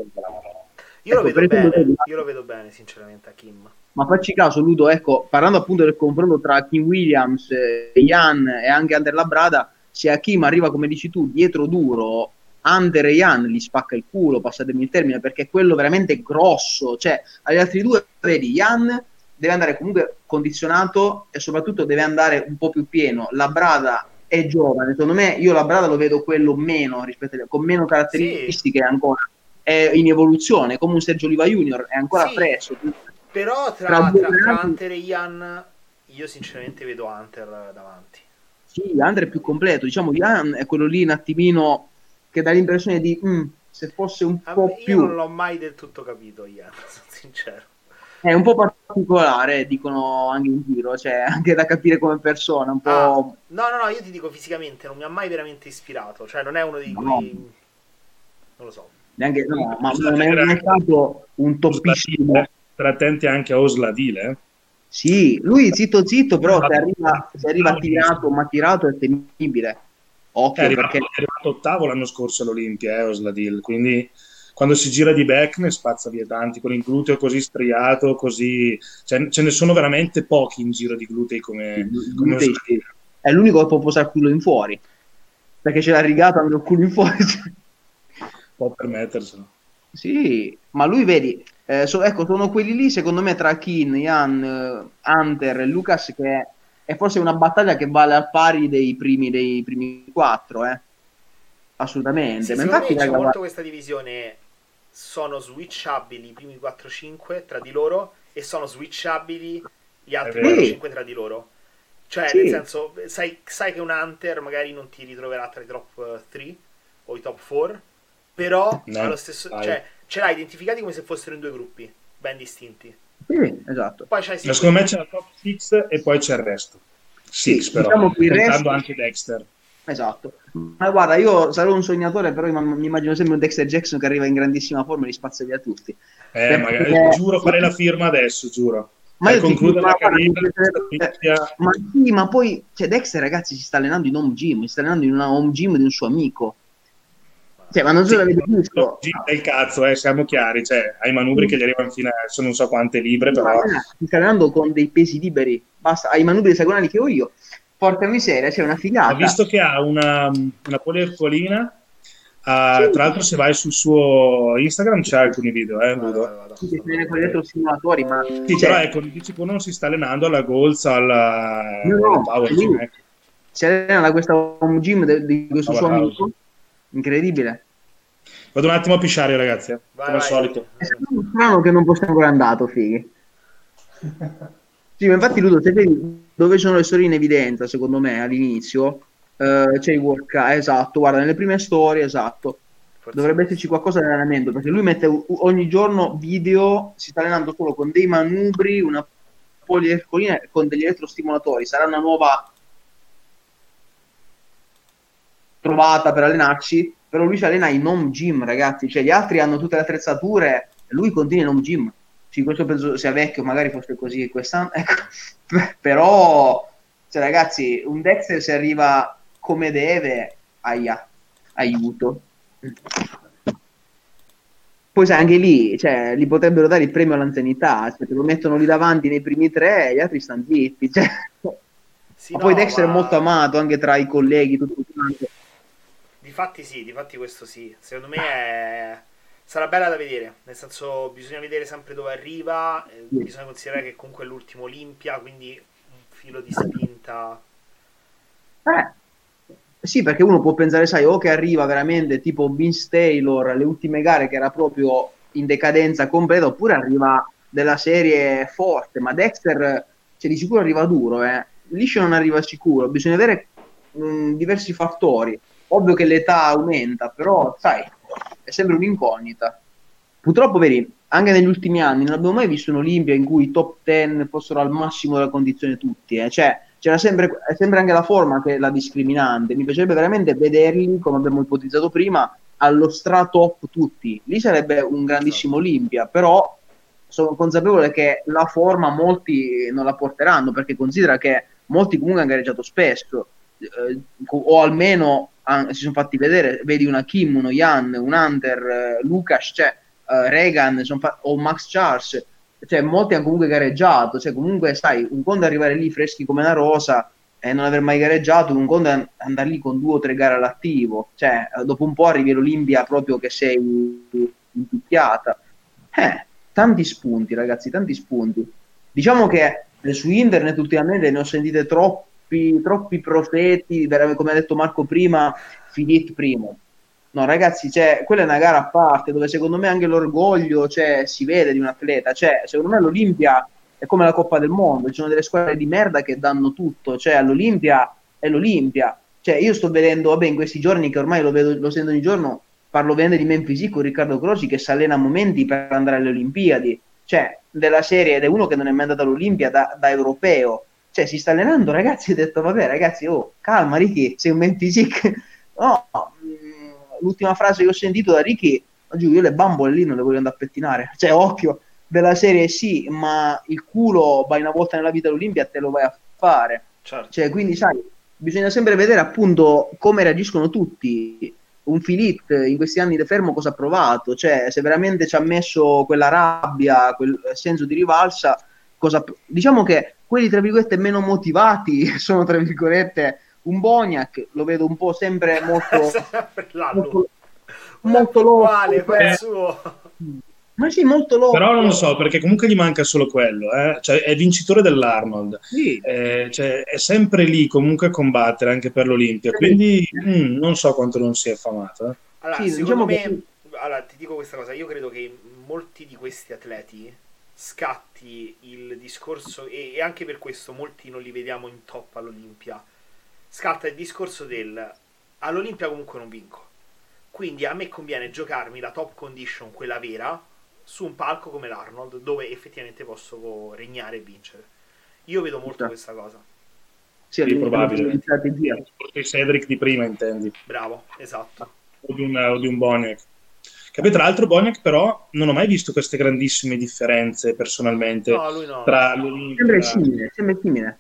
io, ecco, lo vedo bene, io lo vedo bene, sinceramente, a Kim. Ma facci caso, Ludo, ecco, parlando appunto del confronto tra Kim Williams, Jan e anche Under Labrada, se a Kim arriva, come dici tu, dietro duro, Under e Jan gli spacca il culo, passatemi il termine, perché è quello veramente grosso. Cioè, agli altri due, vedi, Jan deve andare comunque condizionato e soprattutto deve andare un po' più pieno. Labrada è giovane, secondo me io Labrada lo vedo quello meno rispetto a, con meno caratteristiche sì. ancora è in evoluzione, come un Sergio Oliva Junior, è ancora sì, presto. Però tra, tra, tra, tra Hunter e Ian, io sinceramente vedo Hunter davanti. Sì, Hunter è più completo, diciamo Ian è quello lì un attimino che dà l'impressione di mm, se fosse un ah, po' io più... Io non l'ho mai del tutto capito Ian, sono sincero. È un po' particolare, dicono anche in giro, cioè anche da capire come persona, un po'... Ah, no, no, no, io ti dico fisicamente, non mi ha mai veramente ispirato, cioè non è uno di no. quei... non lo so neanche, no, ma non è mai stato un topissimo. State attenti anche a Osladile. Eh? Sì, lui zitto zitto, però se arriva, se arriva tirato, ma tirato è temibile. Occhio, è, arrivato, perché... è arrivato ottavo l'anno scorso all'Olimpia, eh, Osladil, quindi quando si gira di back ne spazza via tanti, con il gluteo così striato, così... Cioè, ce ne sono veramente pochi in giro di glutei come, come glutei, È l'unico che può posare il culo in fuori, perché c'è la rigata, hanno il culo in fuori. può permetterselo. Sì, ma lui vedi, eh, so, ecco, sono quelli lì secondo me tra Kin, Jan, uh, Hunter e Lucas che è forse una battaglia che vale al pari dei primi, dei primi quattro, eh. Assolutamente. Sì, ma infatti me c'è molto guarda... questa divisione sono switchabili i primi 4-5 tra di loro e sono switchabili gli altri 4-5 tra di loro. Cioè, sì. nel senso, sai, sai, che un Hunter magari non ti ritroverà tra i top 3 eh, o i top 4 però no, allo stesso, cioè, ce l'hai identificati come se fossero in due gruppi ben distinti. Sì, esatto. Poi c'è secondo me c'è la top 6 e poi c'è il resto. 6 sì, però, diciamo il resto... anche Dexter. Esatto. Ma guarda, io sarò un sognatore, però mi immagino sempre un Dexter Jackson che arriva in grandissima forma e li spazza via tutti. Eh, Perché... magari, giuro, farei la firma adesso, giuro. Ma io concludo la carriera. Eh, ma sì, ma poi cioè Dexter, ragazzi, si sta allenando in home gym, si sta allenando in una home gym di un suo amico. Cioè, ma non so sì, l'avete visto. il cazzo, eh, siamo chiari, cioè, hai manubri che gli arrivano fino a adesso, non so quante libre, no, però... Stai allenando con dei pesi liberi, basta, hai i manubri esagonali che ho io. Porca miseria, c'è una figata. Ho visto che ha una, una poliercolina, Uh, sì. Tra l'altro, se vai sul suo Instagram c'è alcuni video, eh, Ludo. Sì, con gli simulatori, ma sì, cioè... però ecco, dici che uno si sta allenando alla Golza, alla, no, no, Power Gym. Ecco. Si allena da questa home gym di questo suo amico incredibile. Vado un attimo a pisciare, ragazzi, eh. vai, come al solito. È strano che non fosse ancora andato, fighi. sì, ma infatti, Ludo, se vedi dove sono le storie in evidenza, secondo me, all'inizio, uh, c'è il workout, esatto, guarda, nelle prime storie, esatto. Forse Dovrebbe esserci qualcosa di allenamento, perché lui mette ogni giorno video, si sta allenando solo con dei manubri, una poliercolina con degli elettrostimolatori. Sarà una nuova trovata per allenarci, però lui si allena in home gym, ragazzi, cioè gli altri hanno tutte le attrezzature, lui continua in home gym. Sì, questo penso sia vecchio, magari fosse così quest'anno, ecco. però, cioè, ragazzi, un Dexter se arriva come deve, aia, aiuto. Poi sai, anche lì, cioè, gli potrebbero dare il premio all'anzianità, cioè, lo mettono lì davanti nei primi tre, gli altri stanno zitti, cioè. Sì, ma no, poi Dexter ma... è molto amato anche tra i colleghi, tutto quanto. Difatti sì, difatti questo sì. Secondo me è... sarà bella da vedere, nel senso bisogna vedere sempre dove arriva, eh, bisogna considerare che comunque è l'ultimo Olimpia, quindi un filo di spinta. Eh, sì, perché uno può pensare, sai, o che arriva veramente tipo Vince Taylor alle ultime gare che era proprio in decadenza completa, oppure arriva della serie forte, ma Dexter cioè, di sicuro arriva duro, eh. Liscio non arriva sicuro, bisogna avere mh, mm, diversi fattori. Ovvio che l'età aumenta, però sai, è sempre un'incognita. Purtroppo, vedi, anche negli ultimi anni non abbiamo mai visto un'Olimpia in cui i top 10 fossero al massimo della condizione tutti, eh. cioè c'era sempre, è sempre anche la forma che è la discriminante. Mi piacerebbe veramente vederli, come abbiamo ipotizzato prima, allo strato tutti. Lì sarebbe un grandissimo Olimpia, però sono consapevole che la forma molti non la porteranno perché considera che molti comunque hanno gareggiato spesso eh, o almeno han, si sono fatti vedere vedi una Kim, uno Jan, un Hunter, eh, Lucas, cioè eh, Reagan fa- o Max Charles cioè molti hanno comunque gareggiato cioè comunque sai un conto è arrivare lì freschi come una rosa e non aver mai gareggiato un conto è andare lì con due o tre gare all'attivo cioè dopo un po' arrivi all'Olimpia proprio che sei impicchiata eh tanti spunti, ragazzi, tanti spunti. Diciamo che su internet ultimamente ne ho sentite troppi, troppi profeti, come ha detto Marco prima, Filit primo. No, ragazzi, cioè, quella è una gara a parte dove secondo me anche l'orgoglio cioè, si vede di un atleta. Cioè, secondo me l'Olimpia è come la Coppa del Mondo, ci sono delle squadre di merda che danno tutto, cioè all'Olimpia è l'Olimpia. Cioè, io sto vedendo, vabbè, in questi giorni che ormai lo vedo, lo sento ogni giorno, parlo bene di Memphis con Riccardo Croci che si allena a momenti per andare alle Olimpiadi, cioè della serie ed è uno che non è mai andato all'Olimpia da, da europeo, cioè si sta allenando ragazzi, ho detto vabbè ragazzi, oh calma Ricky, sei un Memphis no, mm, l'ultima frase che ho sentito da Ricky, giù io le bambole lì non le voglio andare a pettinare, cioè occhio, della serie sì, ma il culo vai una volta nella vita all'Olimpia te lo vai a fare, certo. cioè quindi sai, bisogna sempre vedere appunto come reagiscono tutti, un Filit in questi anni di fermo cosa ha provato? Cioè, se veramente ci ha messo quella rabbia, quel senso di rivalsa, cosa... diciamo che quelli tra virgolette meno motivati sono tra virgolette un Boniac, lo vedo un po' sempre molto molto, molto loro. Eh. Ma sì, molto loro. Però non lo so, perché comunque gli manca solo quello. Eh? Cioè, è vincitore dell'Arnold. Sì. Eh, cioè, è sempre lì comunque a combattere anche per l'Olimpia. Sì. Quindi mm, non so quanto non sia affamato. Eh. Allora, sì, secondo diciamo me, che... allora, ti dico questa cosa. Io credo che molti di questi atleti scatti il discorso, e, e anche per questo molti non li vediamo in top all'Olimpia. Scatta il discorso del all'Olimpia comunque non vinco. Quindi a me conviene giocarmi la top condition, quella vera, su un palco come l'Arnold dove effettivamente posso regnare e vincere. Io vedo molto sì. questa cosa. Sì, è probabile. Strategia. Forse Cedric di prima intendi. Bravo, esatto. O di un, o di un Boniek. Che tra l'altro Boniek però non ho mai visto queste grandissime differenze personalmente no, lui no. tra Sembra simile, sembra simile.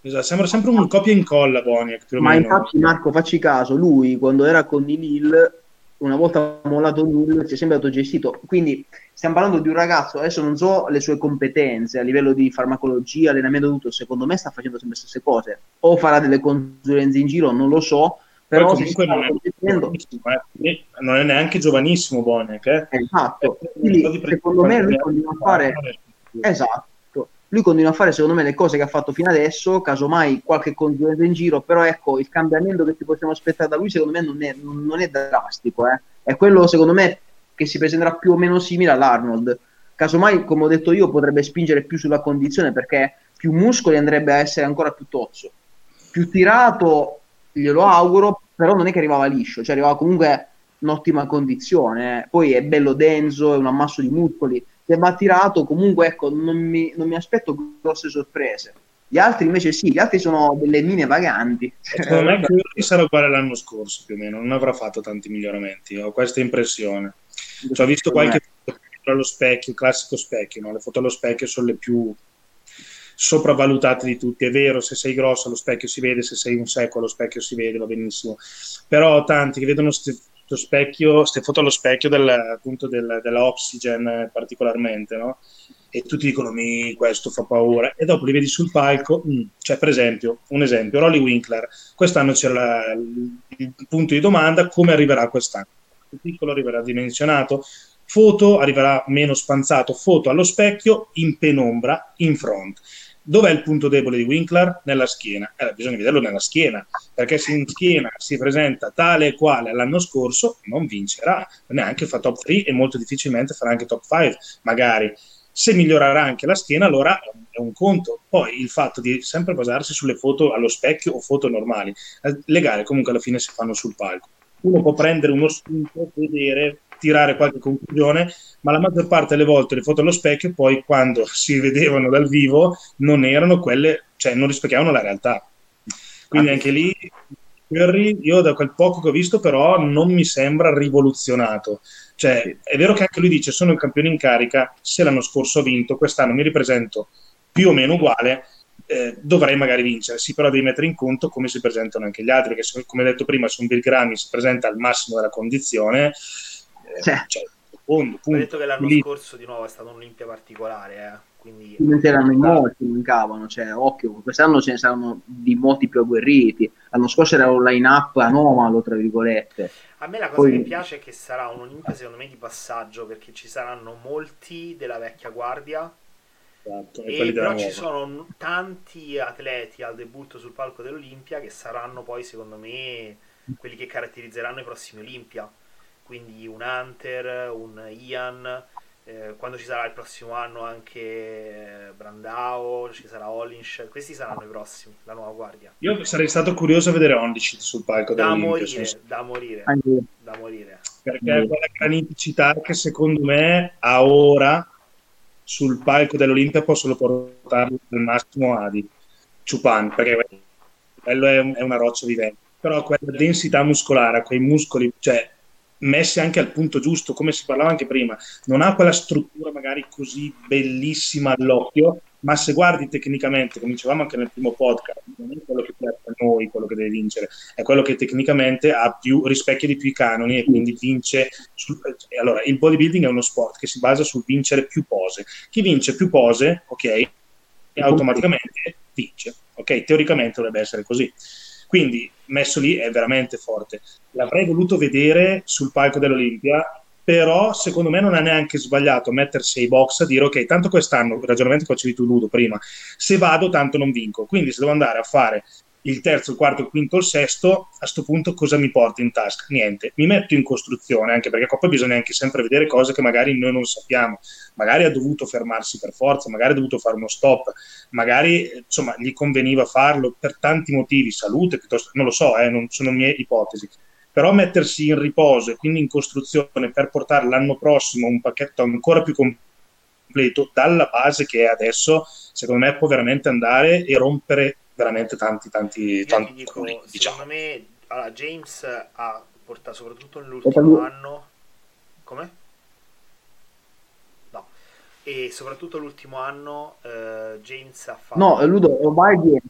Esatto, sembra sempre un copia e incolla Boniek. Ma infatti Marco facci caso, lui quando era con Nilil una volta mollato nulla ci è sempre stato gestito. Quindi stiamo parlando di un ragazzo, adesso non so le sue competenze a livello di farmacologia, allenamento, tutto, secondo me sta facendo sempre le stesse cose. O farà delle consulenze in giro, non lo so, però comunque non è, eh. non è, neanche giovanissimo Bonek. Eh? Esatto, quindi secondo me lui continua a fare... Esatto lui continua a fare secondo me le cose che ha fatto fino adesso, casomai qualche consulenza in giro, però ecco il cambiamento che ci possiamo aspettare da lui secondo me non è, non è drastico, eh. è quello secondo me che si presenterà più o meno simile all'Arnold. Casomai, come ho detto io, potrebbe spingere più sulla condizione perché più muscoli andrebbe a essere ancora più tozzo. Più tirato, glielo auguro, però non è che arrivava liscio, cioè arrivava comunque in ottima condizione. Eh. Poi è bello denso, è un ammasso di muscoli se va tirato comunque ecco non mi, non mi, aspetto grosse sorprese gli altri invece sì gli altri sono delle mine vaganti secondo me Curry sarà uguale l'anno scorso più o meno non avrà fatto tanti miglioramenti ho questa impressione cioè, ho visto qualche foto allo specchio il classico specchio no? le foto allo specchio sono le più sopravvalutate di tutti. È vero, se sei grosso allo specchio si vede, se sei un secco allo specchio si vede, va benissimo. Però tanti che vedono queste lo specchio, queste foto allo specchio del, appunto del, della Oxygen particolarmente, no? E tutti dicono, mi, questo fa paura. E dopo li vedi sul palco, mh. Mm, cioè per esempio, un esempio, Rolly Winkler, quest'anno c'è la, il punto di domanda, come arriverà quest'anno? Il piccolo arriverà dimensionato, foto arriverà meno spanzato, foto allo specchio, in penombra, in front Dov'è il punto debole di Winkler? Nella schiena. Eh, bisogna vederlo nella schiena, perché se in schiena si presenta tale e quale l'anno scorso, non vincerà, neanche fa top 3 e molto difficilmente farà anche top 5, magari. Se migliorerà anche la schiena, allora è un conto. Poi il fatto di sempre basarsi sulle foto allo specchio o foto normali, eh, le gare comunque alla fine si fanno sul palco. Uno può prendere uno spunto, vedere, tirare qualche conclusione, ma la maggior parte delle volte le foto allo specchio poi quando si vedevano dal vivo non erano quelle, cioè non rispecchiavano la realtà. Quindi anche lì Curry, io da quel poco che ho visto però non mi sembra rivoluzionato. Cioè, è vero che anche lui dice sono il campione in carica, se l'anno scorso ho vinto, quest'anno mi ripresento più o meno uguale, eh, dovrei magari vincere. Sì, però devi mettere in conto come si presentano anche gli altri, perché come detto prima, se un Bill Grammy si presenta al massimo della condizione, cioè, secondo, punto. Ho detto che l'anno Lì. scorso di nuovo è stato un'Olimpia particolare, eh. Quindi... Erano in molti, mancavano, cioè occhio, quest'anno ce ne saranno di molti più agguerriti. L'anno scorso era un line-up anomalo, tra virgolette. A me la cosa Poi... che mi piace è che sarà un'Olimpia, secondo me, di passaggio, perché ci saranno molti della vecchia guardia. Esatto, e, e però ci sono tanti atleti al debutto sul palco dell'Olimpia che saranno poi, secondo me, quelli che caratterizzeranno i prossimi Olimpia quindi un Hunter, un Ian, eh, quando ci sarà il prossimo anno anche eh, Brandao, ci sarà Hollish, questi saranno i prossimi, la nuova guardia. Io sarei stato curioso a vedere Ondic sul palco da morire, da morire, da morire. Perché è quella graniticità che secondo me a ora sul palco dell'Olimpia possono portarlo al massimo a di Chupan, perché quello è, è una roccia vivente. Però quella densità muscolare, quei muscoli, cioè messe anche al punto giusto, come si parlava anche prima. Non ha quella struttura magari così bellissima all'occhio, ma se guardi tecnicamente, come dicevamo anche nel primo podcast, non è quello che piace a noi, quello che deve vincere, è quello che tecnicamente ha più, rispecchia di più i canoni e quindi vince. Sul, allora, il bodybuilding è uno sport che si basa sul vincere più pose. Chi vince più pose, ok, automaticamente vince. Ok, teoricamente dovrebbe essere così. Quindi messo lì è veramente forte. L'avrei voluto vedere sul palco dell'Olimpia, però secondo me non ha neanche sbagliato mettersi ai box a dire ok, tanto quest'anno, il ragionamento che facevi tu Ludo prima, se vado tanto non vinco, quindi se devo andare a fare il terzo, il quarto, il quinto, il sesto, a questo punto cosa mi porto in tasca? Niente, mi metto in costruzione, anche perché poi bisogna anche sempre vedere cose che magari noi non sappiamo. Magari ha dovuto fermarsi per forza, magari ha dovuto fare uno stop, magari insomma gli conveniva farlo per tanti motivi, salute, piuttosto, non lo so, eh, non sono mie ipotesi. Però mettersi in riposo e quindi in costruzione per portare l'anno prossimo un pacchetto ancora più completo dalla base che è adesso, secondo me può veramente andare e rompere veramente tanti, tanti, tanti dico, culi, diciamo. Secondo me, allora, James ha portato soprattutto nell'ultimo anno... Come? No. E soprattutto l'ultimo anno uh, James ha fatto... No, Ludo, ormai.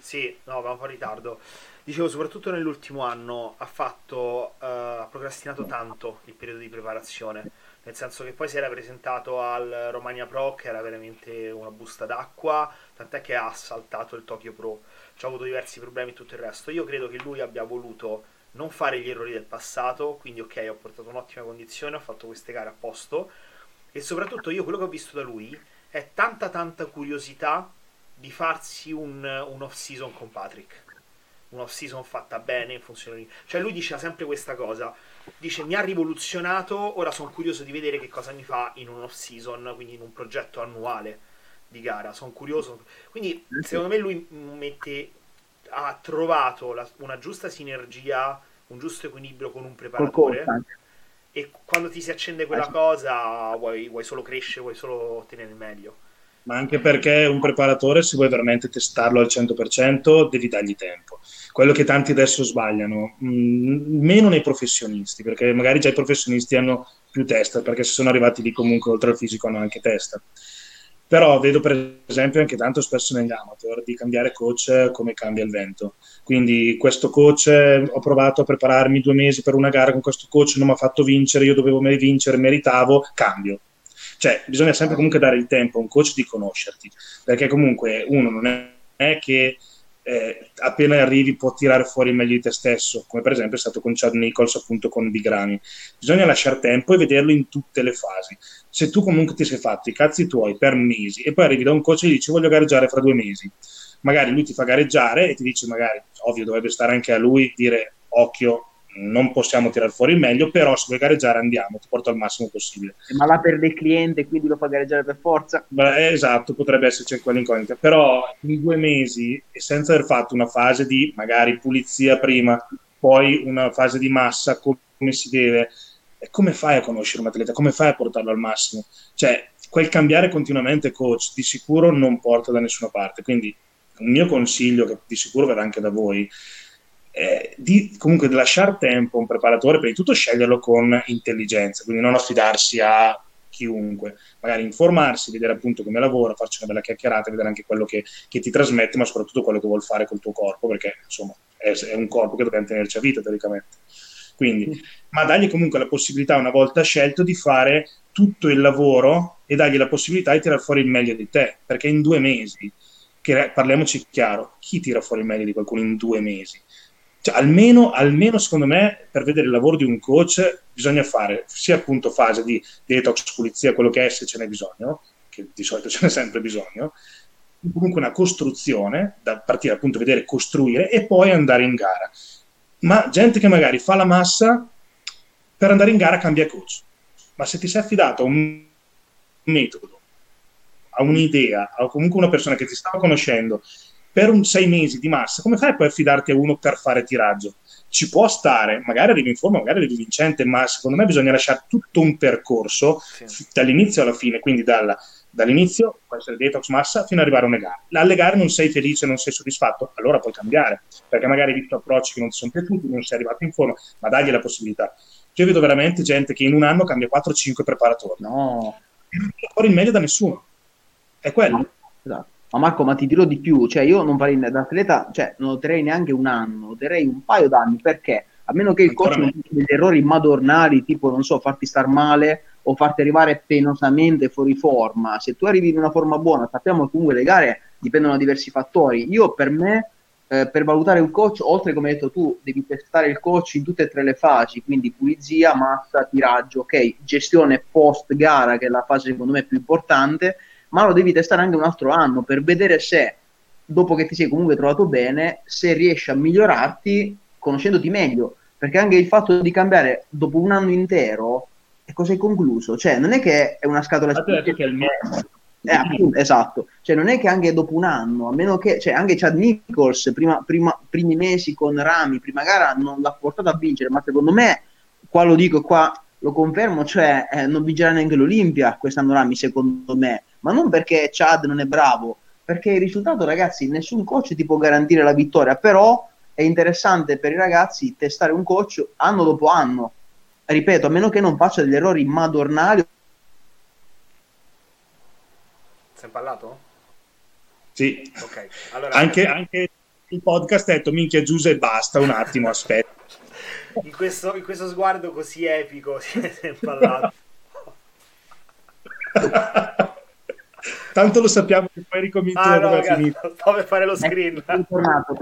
Sì, no, va un po' in ritardo. Dicevo, soprattutto nell'ultimo anno ha fatto, uh, ha procrastinato tanto il periodo di preparazione nel senso che poi si era presentato al Romania Pro che era veramente una busta d'acqua, tant'è che ha saltato il Tokyo Pro, ci ha avuto diversi problemi e tutto il resto. Io credo che lui abbia voluto non fare gli errori del passato, quindi ok, ho portato un'ottima condizione, ho fatto queste gare a posto e soprattutto io quello che ho visto da lui è tanta tanta curiosità di farsi un, un off season con Patrick. Un off season fatta bene in funzione. Cioè lui diceva sempre questa cosa dice mi ha rivoluzionato, ora sono curioso di vedere che cosa mi fa in un off season, quindi in un progetto annuale di gara, sono curioso. Quindi secondo me lui mette, ha trovato la, una giusta sinergia, un giusto equilibrio con un preparatore. E quando ti si accende quella cosa vuoi, vuoi solo crescere, vuoi solo ottenere il meglio ma anche perché un preparatore, se vuoi veramente testarlo al 100%, devi dargli tempo. Quello che tanti adesso sbagliano, mh, mm, meno nei professionisti, perché magari già i professionisti hanno più testa, perché se sono arrivati lì comunque oltre al fisico hanno anche testa. Però vedo per esempio anche tanto spesso negli amateur di cambiare coach come cambia il vento. Quindi questo coach, ho provato a prepararmi due mesi per una gara con questo coach, non mi ha fatto vincere, io dovevo vincere, meritavo, cambio cioè, bisogna sempre comunque dare il tempo a un coach di conoscerti, perché comunque uno non è, che eh, appena arrivi può tirare fuori meglio di te stesso, come per esempio è stato con Chad Nichols appunto con Big Ramy. Bisogna lasciare tempo e vederlo in tutte le fasi. Se tu comunque ti sei fatto i cazzi tuoi per mesi e poi arrivi da un coach e gli dici voglio gareggiare fra due mesi, magari lui ti fa gareggiare e ti dice magari, ovvio dovrebbe stare anche a lui dire occhio non possiamo tirare fuori il meglio, però se vuoi gareggiare andiamo, ti porto al massimo possibile. Ma là perde il cliente, quindi lo fa gareggiare per forza? Beh, esatto, potrebbe esserci quell'incognita, però in due mesi e senza aver fatto una fase di magari pulizia prima, poi una fase di massa come si deve, e come fai a conoscere un atleta? Come fai a portarlo al massimo? Cioè, quel cambiare continuamente coach di sicuro non porta da nessuna parte, quindi un mio consiglio, che di sicuro verrà anche da voi, è di comunque di lasciare tempo a un preparatore, prima di tutto sceglierlo con intelligenza, quindi non affidarsi a chiunque, magari informarsi, vedere appunto come lavora, farci una bella chiacchierata, vedere anche quello che, che ti trasmette, ma soprattutto quello che vuol fare col tuo corpo, perché insomma è, è un corpo che dobbiamo tenerci a vita teoricamente. Quindi, ma dagli comunque la possibilità, una volta scelto, di fare tutto il lavoro e dargli la possibilità di tirare fuori il meglio di te, perché in due mesi, che parliamoci chiaro, chi tira fuori il meglio di qualcuno in due mesi? Cioè, almeno, almeno, secondo me, per vedere il lavoro di un coach, bisogna fare sia appunto fase di detox, pulizia, quello che è, se ce n'è bisogno, che di solito ce n'è sempre bisogno, comunque una costruzione, da partire appunto vedere costruire e poi andare in gara. Ma gente che magari fa la massa, per andare in gara cambia coach. Ma se ti sei affidato a un metodo, a un'idea, a comunque una persona che ti stava conoscendo per un sei mesi di massa, come fai poi a fidarti a uno per fare tiraggio? Ci può stare, magari arrivi in forma, magari arrivi vincente, ma secondo me bisogna lasciare tutto un percorso sì. dall'inizio alla fine, quindi dalla, dall'inizio può essere detox massa fino ad arrivare a una gara. Alle gare non sei felice, non sei soddisfatto, allora puoi cambiare, perché magari hai visto approcci che non ti sono piaciuti, non sei arrivato in forma, ma dagli la possibilità. Io vedo veramente gente che in un anno cambia 4-5 preparatori. No. Non fuori il meglio da nessuno. È quello. No. Esatto. Ma Marco, ma ti dirò di più, cioè io non farei da atleta, cioè non lo terrei neanche un anno, lo terrei un paio d'anni, perché? A meno che il coach non faccia degli errori madornali, tipo, non so, farti star male o farti arrivare penosamente fuori forma. Se tu arrivi in una forma buona, sappiamo che comunque le gare dipendono da diversi fattori. Io per me, eh, per valutare un coach, oltre come hai detto tu, devi testare il coach in tutte e tre le fasi, quindi pulizia, massa, tiraggio, ok, gestione post gara, che è la fase secondo me più importante, ma lo devi testare anche un altro anno per vedere se, dopo che ti sei comunque trovato bene, se riesci a migliorarti conoscendoti meglio. Perché anche il fatto di cambiare dopo un anno intero, e cosa hai concluso? Cioè, non è che è una scatola... Che è il mio... Eh, appunto, esatto, cioè non è che anche dopo un anno, a meno che, cioè anche Chad Nichols, prima, prima, primi mesi con Rami, prima gara non l'ha portato a vincere, ma secondo me, qua lo dico, qua lo confermo, cioè eh, non vincerà neanche l'Olimpia quest'anno Rami, secondo me, ma non perché Chad non è bravo, perché il risultato, ragazzi, nessun coach ti può garantire la vittoria, però è interessante per i ragazzi testare un coach anno dopo anno. Ripeto, a meno che non faccia degli errori madornali. Sei impallato? Sì. Ok. Allora, anche, anche, il podcast ha detto minchia Giuse basta un attimo, aspetta. in, questo, in questo sguardo così epico si è impallato. Tanto lo sappiamo che poi ricomincia ah, no, ragazzi. Sto per fare lo screen. È tornato.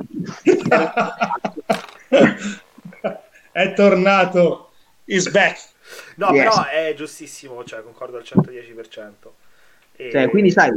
è tornato. Is back. No, yes. però è giustissimo, cioè concordo al 110%. E... Cioè, quindi sai,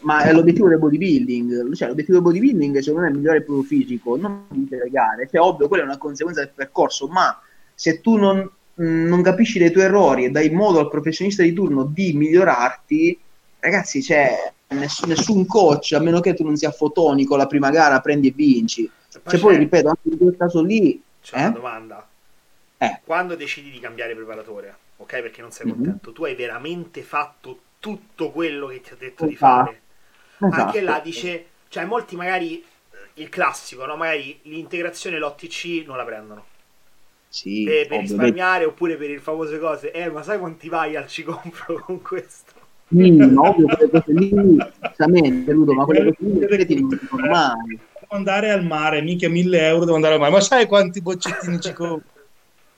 ma è l'obiettivo del bodybuilding, cioè l'obiettivo del bodybuilding secondo me è migliorare il proprio fisico, non vincere le gare, cioè ovvio quella è una conseguenza del percorso, ma se tu non, non capisci dei tuoi errori e dai modo al professionista di turno di migliorarti, ragazzi, c'è nessun, nessun, coach, a meno che tu non sia fotonico, la prima gara prendi e vinci. Poi cioè, poi ripeto, anche in quel caso lì. C'è eh? una domanda. Eh. Quando decidi di cambiare preparatore, ok? Perché non sei mhm. contento, mm-hmm. tu hai veramente fatto tutto quello che ti ha detto esatto. di fare. Esatto. Anche là dice, cioè, molti magari eh, il classico, no? Magari l'integrazione l'OTC non la prendono. Sì, per, per risparmiare oppure per il famoso cose. Eh, ma sai quanti vai al ci compro con questo? Minimo, ovvio quelle cose lì, giustamente, Ludo, ma quelle cose lì non ti dimenticano mai. Devo andare al mare, mica mille euro devo andare al mare, ma sai quanti boccettini ci compro?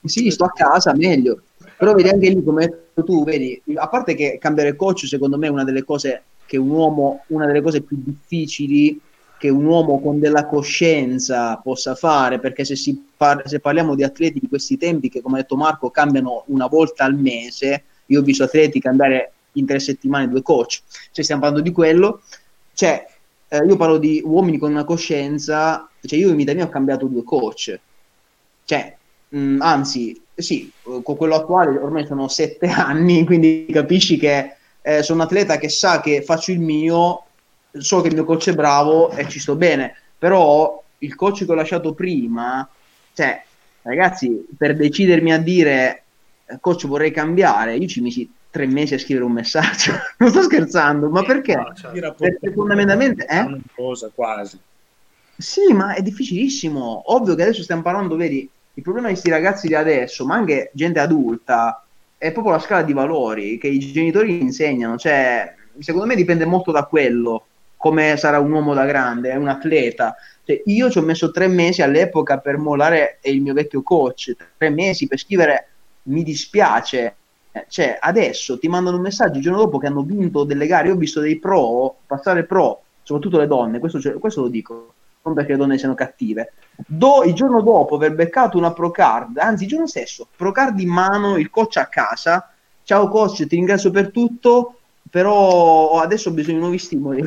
Sì, sto a casa, meglio. Però vedi anche lì come tu, vedi, a parte che cambiare coach secondo me è una delle cose che un uomo, una delle cose più difficili che un uomo con della coscienza possa fare, perché se, si par- se parliamo di atleti di questi tempi che, come ha detto Marco, cambiano una volta al mese, io ho visto atleti cambiare in tre settimane due coach, cioè stiamo parlando di quello, cioè eh, io parlo di uomini con una coscienza, cioè io in vita mia ho cambiato due coach, cioè Mm, anzi, sì, con quello attuale ormai sono sette anni, quindi capisci che eh, sono un atleta che sa che faccio il mio, so che il mio coach è bravo e ci sto bene, però il coach che ho lasciato prima, cioè, ragazzi, per decidermi a dire eh, coach vorrei cambiare, io ci misi tre mesi a scrivere un messaggio, non sto scherzando, ma perché? No, certo. Perché fondamentalmente... Eh? Cosa quasi. Sì, ma è difficilissimo. Ovvio che adesso stiamo parlando, vedi, il problema di questi ragazzi di adesso, ma anche gente adulta, è proprio la scala di valori che i genitori insegnano. Cioè, secondo me dipende molto da quello, come sarà un uomo da grande, è un atleta. Cioè, io ci ho messo tre mesi all'epoca per mollare il mio vecchio coach, tre mesi per scrivere mi dispiace. Cioè, adesso ti mandano un messaggio il giorno dopo che hanno vinto delle gare. Io ho visto dei pro passare pro, soprattutto le donne, questo, questo lo dico non perché le donne siano cattive. Do, il giorno dopo aver beccato una pro card, anzi il giorno stesso, pro card in mano, il coach a casa, ciao coach, ti ringrazio per tutto, però adesso ho bisogno di nuovi stimoli.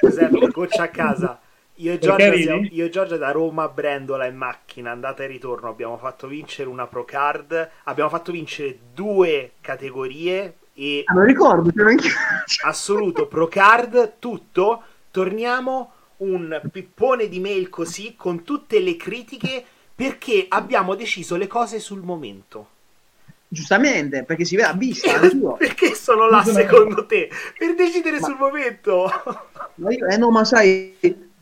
Esatto, coach a casa. Io e, Giorgia, siamo, io e Giorgia da Roma a Brendola in macchina, andata e ritorno, abbiamo fatto vincere una pro card, abbiamo fatto vincere due categorie e... Ah, non ricordo, assoluto, pro card, tutto, torniamo un pippone di mail così con tutte le critiche perché abbiamo deciso le cose sul momento. Giustamente, perché si vede a vista. perché sono là secondo te? Per decidere ma, sul momento. Ma io, eh no, ma sai,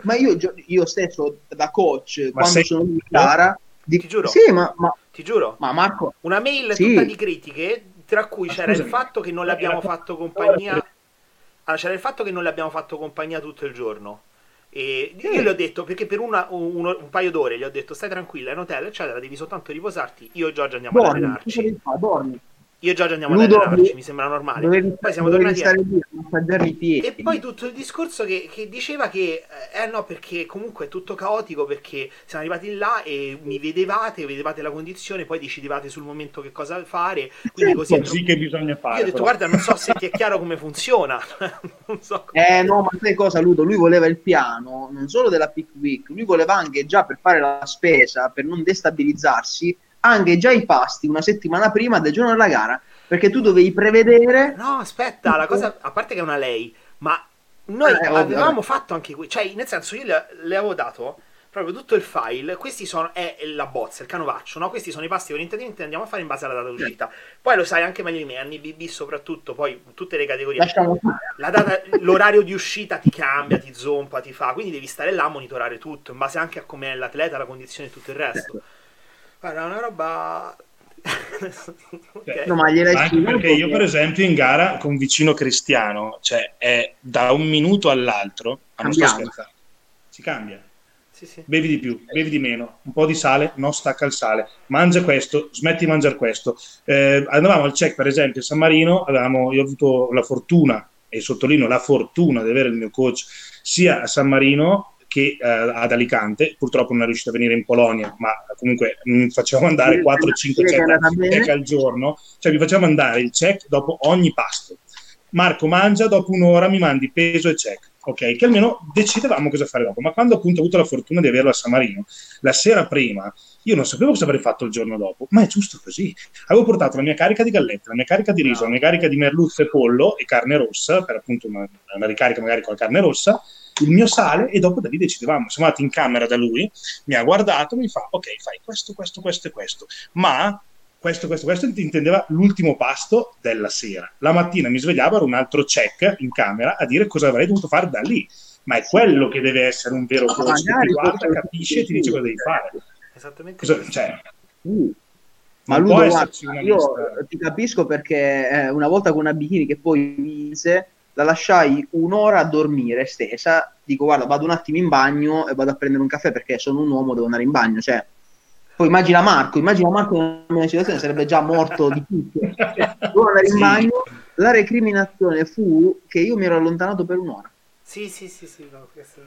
ma io, io stesso da coach, ma quando sei... sono in gara, di... ti giuro. Sì, ma, ma... Ti giuro. Ma Marco... Una mail sì. tutta di critiche, tra cui ma c'era scusami. il fatto che non le abbiamo fatto compagnia... Allora, c'era il fatto che non le abbiamo fatto compagnia tutto il giorno e io gli ho detto, perché per una, un, un, paio d'ore gli ho detto stai tranquilla, in hotel, eccetera, devi soltanto riposarti. Io e Giorgio andiamo dormi, ad allenarci. dormi. Io e Giorgio andiamo Lui ad allenarci, mi sembra normale. Dovevi, poi siamo tornati a... lì, E poi tutto il discorso che, che, diceva che eh no, perché comunque è tutto caotico, perché siamo arrivati là e mi vedevate, vedevate la condizione, poi decidevate sul momento che cosa fare. Quindi così, così che bisogna fare. Io ho detto, però. guarda, non so se ti è chiaro come funziona. non so come... Eh no, ma sai cosa, Ludo? Lui voleva il piano, non solo della pick week, lui voleva anche già per fare la spesa, per non destabilizzarsi anche già i pasti una settimana prima del giorno della gara, perché tu dovevi prevedere... No, aspetta, la cosa, a parte che è una lei, ma noi eh, avevamo fatto anche qui, cioè nel senso io le, le avevo dato proprio tutto il file, questi sono, è la bozza, il canovaccio, no? questi sono i pasti che orientativamente andiamo a fare in base alla data d'uscita. Poi lo sai anche meglio di me, anni BB soprattutto, poi tutte le categorie. La data, l'orario di uscita ti cambia, ti zompa, ti fa, quindi devi stare là a monitorare tutto, in base anche a come è l'atleta, la condizione e tutto il resto. Certo. Guarda, una roba... okay. no, ma anche perché io per esempio in gara con vicino Cristiano cioè è da un minuto all'altro non sto scherzando si cambia sì, sì. bevi di più, bevi di meno un po' di sale, non stacca il sale mangia questo, smetti di mangiare questo eh, andavamo al check per esempio a San Marino avevamo, io ho avuto la fortuna e sottolineo la fortuna di avere il mio coach sia a San Marino che eh, ad Alicante, purtroppo non è riuscito a venire in Polonia, ma comunque mi facevamo andare 4-5 check al giorno, cioè mi facevamo andare il check dopo ogni pasto. Marco mangia, dopo un'ora mi mandi peso e check, ok? Che almeno decidevamo cosa fare dopo. Ma quando appunto ho avuto la fortuna di averlo a San Marino, la sera prima, io non sapevo cosa avrei fatto il giorno dopo, ma è giusto così. Avevo portato la mia carica di gallette, la mia carica di riso, la mia carica di merluzzo e pollo e carne rossa, per appunto una, una ricarica magari con la carne rossa, il mio sale e dopo da lì decidevamo. Siamo andati in camera da lui, mi ha guardato, mi fa ok, fai questo, questo, questo e questo. Ma questo, questo, questo intendeva l'ultimo pasto della sera. La mattina mi svegliavo, era un altro check in camera a dire cosa avrei dovuto fare da lì. Ma è quello che deve essere un vero coach, che ti guarda, capisce e ti dice cosa devi fare. Esattamente. Cosa, cioè, uh. Ma Ludo, io ti capisco perché eh, una volta con una bikini che poi mise, la lasciai un'ora a dormire stesa, dico guarda vado un attimo in bagno e vado a prendere un caffè perché sono un uomo, devo andare in bagno, cioè poi immagina Marco, immagina Marco nella mia situazione sarebbe già morto di tutto. Cioè, devo andare in sì. bagno, la recriminazione fu che io mi ero allontanato per un'ora. Sì, sì, sì, sì. No, questo...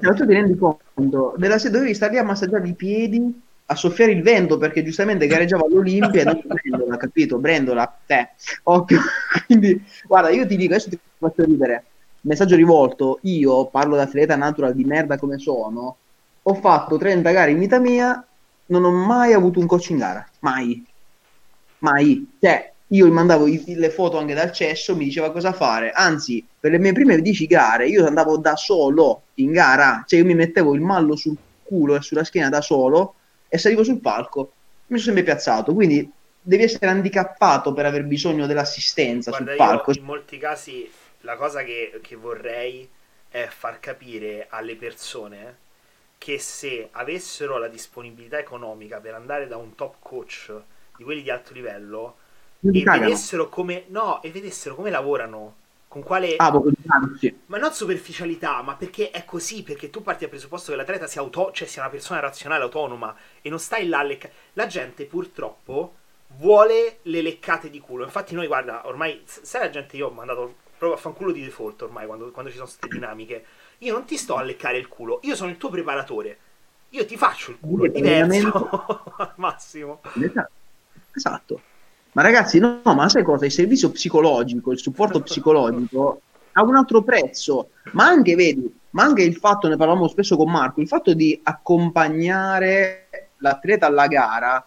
cioè, tu ti rendi conto, della dovevi stare lì a massaggiare i piedi a soffiare il vento perché giustamente gareggiava all'Olimpia e non Brendola, capito? Brendola, te, occhio. Quindi, guarda, io ti dico, adesso ti faccio ridere. Messaggio rivolto, io parlo da atleta natural di merda come sono, ho fatto 30 gare in vita mia non ho mai avuto un coach in gara, mai, mai. Cioè, io gli mandavo i, le foto anche dal cesso, mi diceva cosa fare. Anzi, per le mie prime 10 gare io andavo da solo in gara, cioè io mi mettevo il mallo sul culo e sulla schiena da solo e salivo sul palco. Mi sono sempre piazzato, quindi devi essere handicappato per aver bisogno dell'assistenza Guarda, sul palco. in molti casi la cosa che, che vorrei è far capire alle persone che se avessero la disponibilità economica per andare da un top coach di quelli di alto livello e vedessero come no, e vedessero come lavorano con quale ah, ma non superficialità ma perché è così perché tu parti dal presupposto che l'atleta sia, auto... cioè sia una persona razionale autonoma e non stai là lecca... la gente purtroppo vuole le leccate di culo. Infatti noi guarda ormai sai la gente io ho mandato proprio a fanculo di default ormai quando, quando ci sono queste dinamiche. Io non ti sto a leccare il culo io sono il tuo preparatore. Io ti faccio il culo, è diverso al massimo. Esatto. Ma ragazzi, no, ma sai cosa? Il servizio psicologico, il supporto psicologico ha un altro prezzo, ma anche, vedi, ma anche il fatto, ne parlavamo spesso con Marco, il fatto di accompagnare l'atleta alla gara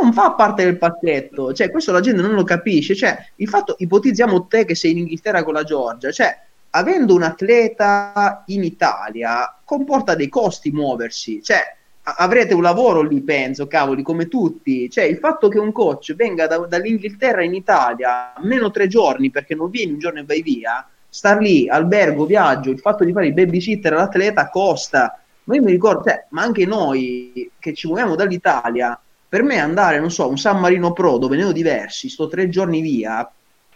non fa parte del pacchetto, cioè questo la gente non lo capisce, cioè il fatto, ipotizziamo te che sei in Inghilterra con la Georgia, cioè avendo un atleta in Italia comporta dei costi muoversi, cioè avrete un lavoro lì, penso, cavoli, come tutti. Cioè, il fatto che un coach venga da, dall'Inghilterra in Italia meno tre giorni perché non vieni un giorno e vai via, star lì, albergo, viaggio, il fatto di fare il babysitter all'atleta costa. Ma io mi ricordo, cioè, ma anche noi che ci muoviamo dall'Italia, per me andare, non so, un San Marino Pro dove ne ho diversi, sto tre giorni via,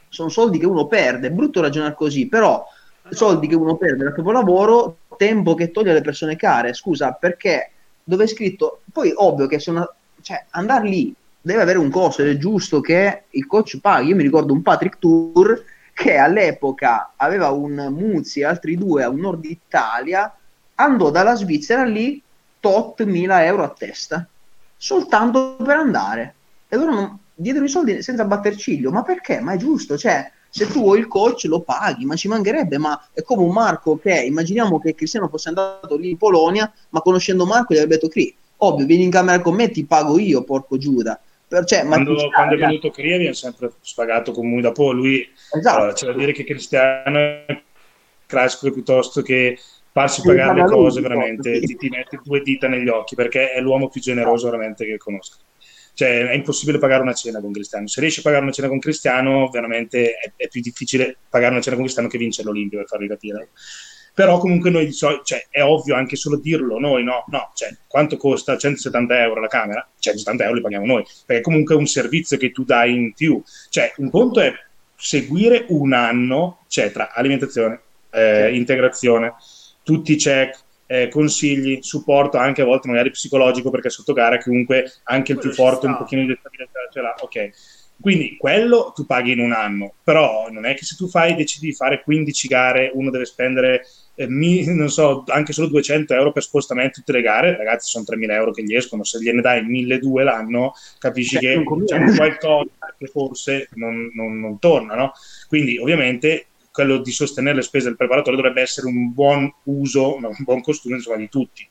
sono soldi che uno perde. È brutto ragionare così, però soldi che uno perde dal proprio lavoro, tempo che toglie alle persone care. Scusa, perché dove è scritto, poi ovvio che se una, cioè, andare lì deve avere un costo ed è giusto che il coach paghi. Io mi ricordo un Patrick Tour che all'epoca aveva un Muzzi e altri due a un nord Italia, andò dalla Svizzera lì tot mila euro a testa, soltanto per andare. E loro non, diedero i soldi senza batter ciglio, ma perché? Ma è giusto, cioè se tu vuoi il coach lo paghi, ma ci mancherebbe, ma è come un Marco che immaginiamo che Cristiano fosse andato lì in Polonia, ma conoscendo Marco gli avrebbe detto Cri, ovvio, vieni in camera con me, ti pago io, porco Giuda. Per, cioè, quando, ma quando è venuto Cri abbiamo sempre spagato lui, dopo lui esatto. allora, c'è da dire che Cristiano è classico piuttosto che farsi pagare le cose veramente, ti, ti mette due dita negli occhi perché è l'uomo più generoso veramente che conosco. Cioè, è impossibile pagare una cena con Cristiano. Se riesci a pagare una cena con Cristiano, veramente è, è più difficile pagare una cena con Cristiano che vincere l'Olimpio, per farvi capire. Però comunque noi cioè, è ovvio anche solo dirlo, noi no, no, cioè, quanto costa 170 euro la camera? 170 euro li paghiamo noi, perché comunque è un servizio che tu dai in più. Cioè, un conto è seguire un anno, cioè tra alimentazione, eh, integrazione, tutti i check, eh, consigli, supporto anche a volte magari psicologico perché sotto gara comunque anche il più forte un pochino di stabilità ce l'ha, ok. Quindi quello tu paghi in un anno, però non è che se tu fai, decidi di fare 15 gare, uno deve spendere eh, mi, non so, anche solo 200 euro per spostamento tutte le gare, ragazzi sono 3.000 euro che gli escono, se gliene dai 1.200 l'anno capisci Beh, che c'è qualcosa che forse non, non, non torna, no? Quindi ovviamente quello di sostenere le spese del preparatore dovrebbe essere un buon uso, un buon costume insomma, di tutti.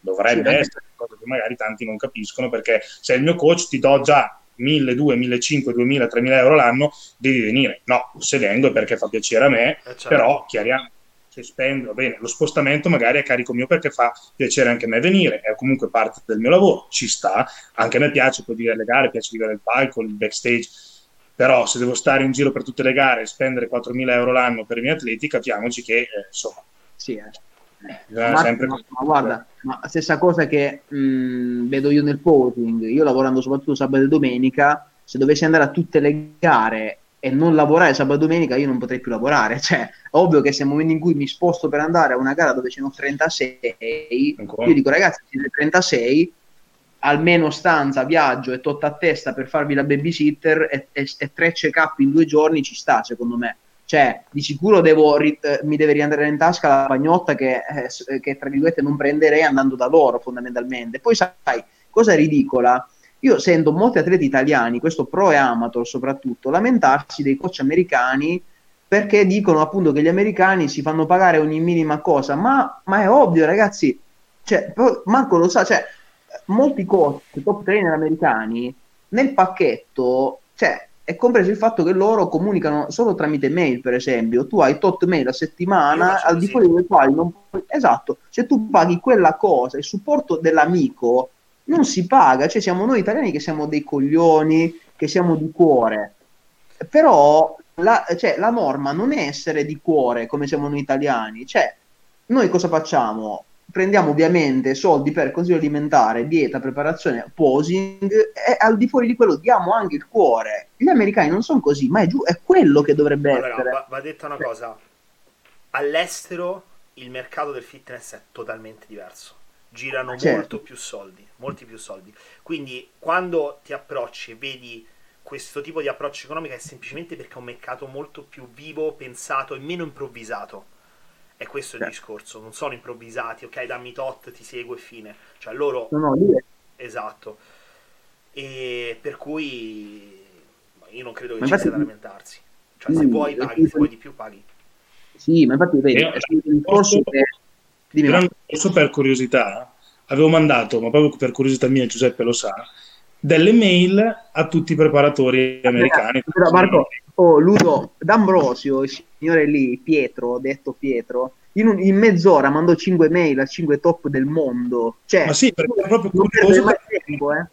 Dovrebbe sì, essere, cosa che magari tanti non capiscono, perché se il mio coach ti do già 1.200, 1.500, 2.000, 3.000 euro l'anno, devi venire. No, se vengo è perché fa piacere a me, eh certo. però chiariamo che spendo, bene, lo spostamento magari è carico mio perché fa piacere anche a me venire, è comunque parte del mio lavoro, ci sta, anche a me piace poi dire le gare, piace vivere il palco, il backstage, però se devo stare in giro per tutte le gare e spendere 4.000 euro l'anno per i miei atleti, capiamoci che eh, insomma... Sì, eh. Ma, sempre... ma, ma, guarda, ma stessa cosa che mh, vedo io nel posing, io lavorando soprattutto sabato e domenica, se dovessi andare a tutte le gare e non lavorare sabato e domenica, io non potrei più lavorare. Cioè, ovvio che se nel momento in cui mi sposto per andare a una gara dove ce ne ho 36, Ancora? io dico ragazzi, siete 36, almeno stanza, viaggio e tot a testa per farvi la babysitter e, e, e tre check-up in due giorni ci sta, secondo me. Cioè, di sicuro devo, eh, mi deve riandare in tasca la pagnotta che, eh, che, tra virgolette, non prenderei andando da loro, fondamentalmente. Poi, sai, cosa ridicola? Io sento molti atleti italiani, questo pro e amateur soprattutto, lamentarsi dei coach americani perché dicono appunto che gli americani si fanno pagare ogni minima cosa, ma, ma è ovvio, ragazzi. Cioè, Marco lo sa, cioè, molti coach top trainer americani nel pacchetto, cioè è compreso il fatto che loro comunicano solo tramite mail, per esempio. Tu hai tot mail a settimana, al di fuori delle quali non puoi... Esatto, se tu paghi quella cosa, il supporto dell'amico non si paga, cioè siamo noi italiani che siamo dei coglioni, che siamo di cuore. Però la, cioè, la norma non è essere di cuore come siamo noi italiani, cioè noi cosa facciamo? Prendiamo ovviamente soldi per consiglio alimentare, dieta, preparazione, posing e al di fuori di quello diamo anche il cuore. Gli americani non sono così, ma è, giù, è quello che dovrebbe allora, essere. Va, va detta una cosa, all'estero il mercato del fitness è totalmente diverso. Girano certo. molto più soldi, molti più soldi. Quindi quando ti approcci e vedi questo tipo di approccio economico è semplicemente perché è un mercato molto più vivo, pensato e meno improvvisato è questo il certo. discorso, non sono improvvisati, ok, dammi tot, ti seguo e fine. Cioè loro... No, no, lì Esatto. E per cui io non credo che ma ci infatti... sia da lamentarsi. Cioè sì, se vuoi paghi, se vuoi di più paghi. Sì, ma infatti vedi, è un discorso che... Dimmi, per curiosità, avevo mandato, ma proprio per curiosità mia, Giuseppe lo sa, delle mail a tutti i preparatori americani. Però Marco, oh, Ludo D'Ambrosio, il signore lì, Pietro, detto Pietro, in, un, in, mezz'ora mandò 5 mail a 5 top del mondo. Cioè, Ma sì, perché ero proprio curioso. Per... Tempo, eh.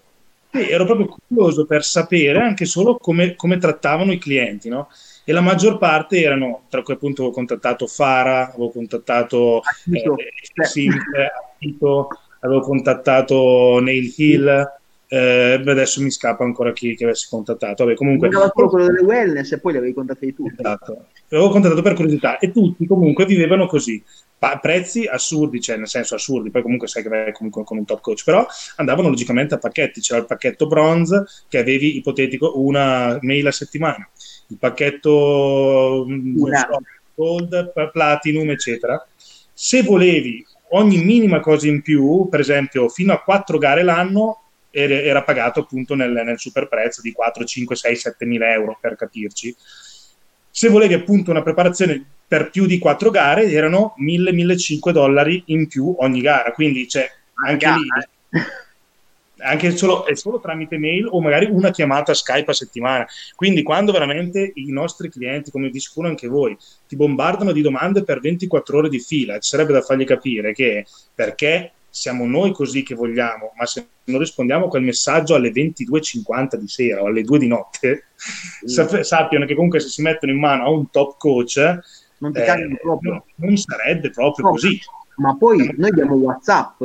sì, ero proprio curioso per sapere anche solo come, come trattavano i clienti, no? E la maggior parte erano, tra cui appunto avevo contattato Fara, avevo contattato Attito, eh, Simple, Attito, avevo contattato Nail Hill, eh, adesso mi scappa ancora chi che avessi contattato. Vabbè, comunque... solo quello delle wellness e poi li avevi contattati tutti. Esatto. L'avevo contattato per curiosità e tutti comunque vivevano così. Pa- prezzi assurdi, cioè nel senso assurdi, poi comunque sai che vai comunque con un top coach, però andavano logicamente a pacchetti, c'era il pacchetto bronze che avevi ipotetico una mail a settimana, il pacchetto so, gold, platinum, eccetera. Se volevi ogni minima cosa in più, per esempio fino a quattro gare l'anno, era pagato appunto nel, nel super prezzo di 4, 5, 6, 7 mila euro per capirci. Se volevi appunto una preparazione per più di quattro gare erano 1000-1500 dollari in più ogni gara, quindi c'è anche lì anche solo, solo tramite mail o magari una chiamata Skype a settimana. Quindi quando veramente i nostri clienti, come di sicuro anche voi, ti bombardano di domande per 24 ore di fila, ci sarebbe da fargli capire che perché siamo noi così che vogliamo, ma se non rispondiamo a quel messaggio alle 22.50 di sera o alle 2 di notte, mm. sappiano che comunque se si mettono in mano a un top coach, non, eh, non, non sarebbe proprio no, così. Ma poi noi abbiamo WhatsApp,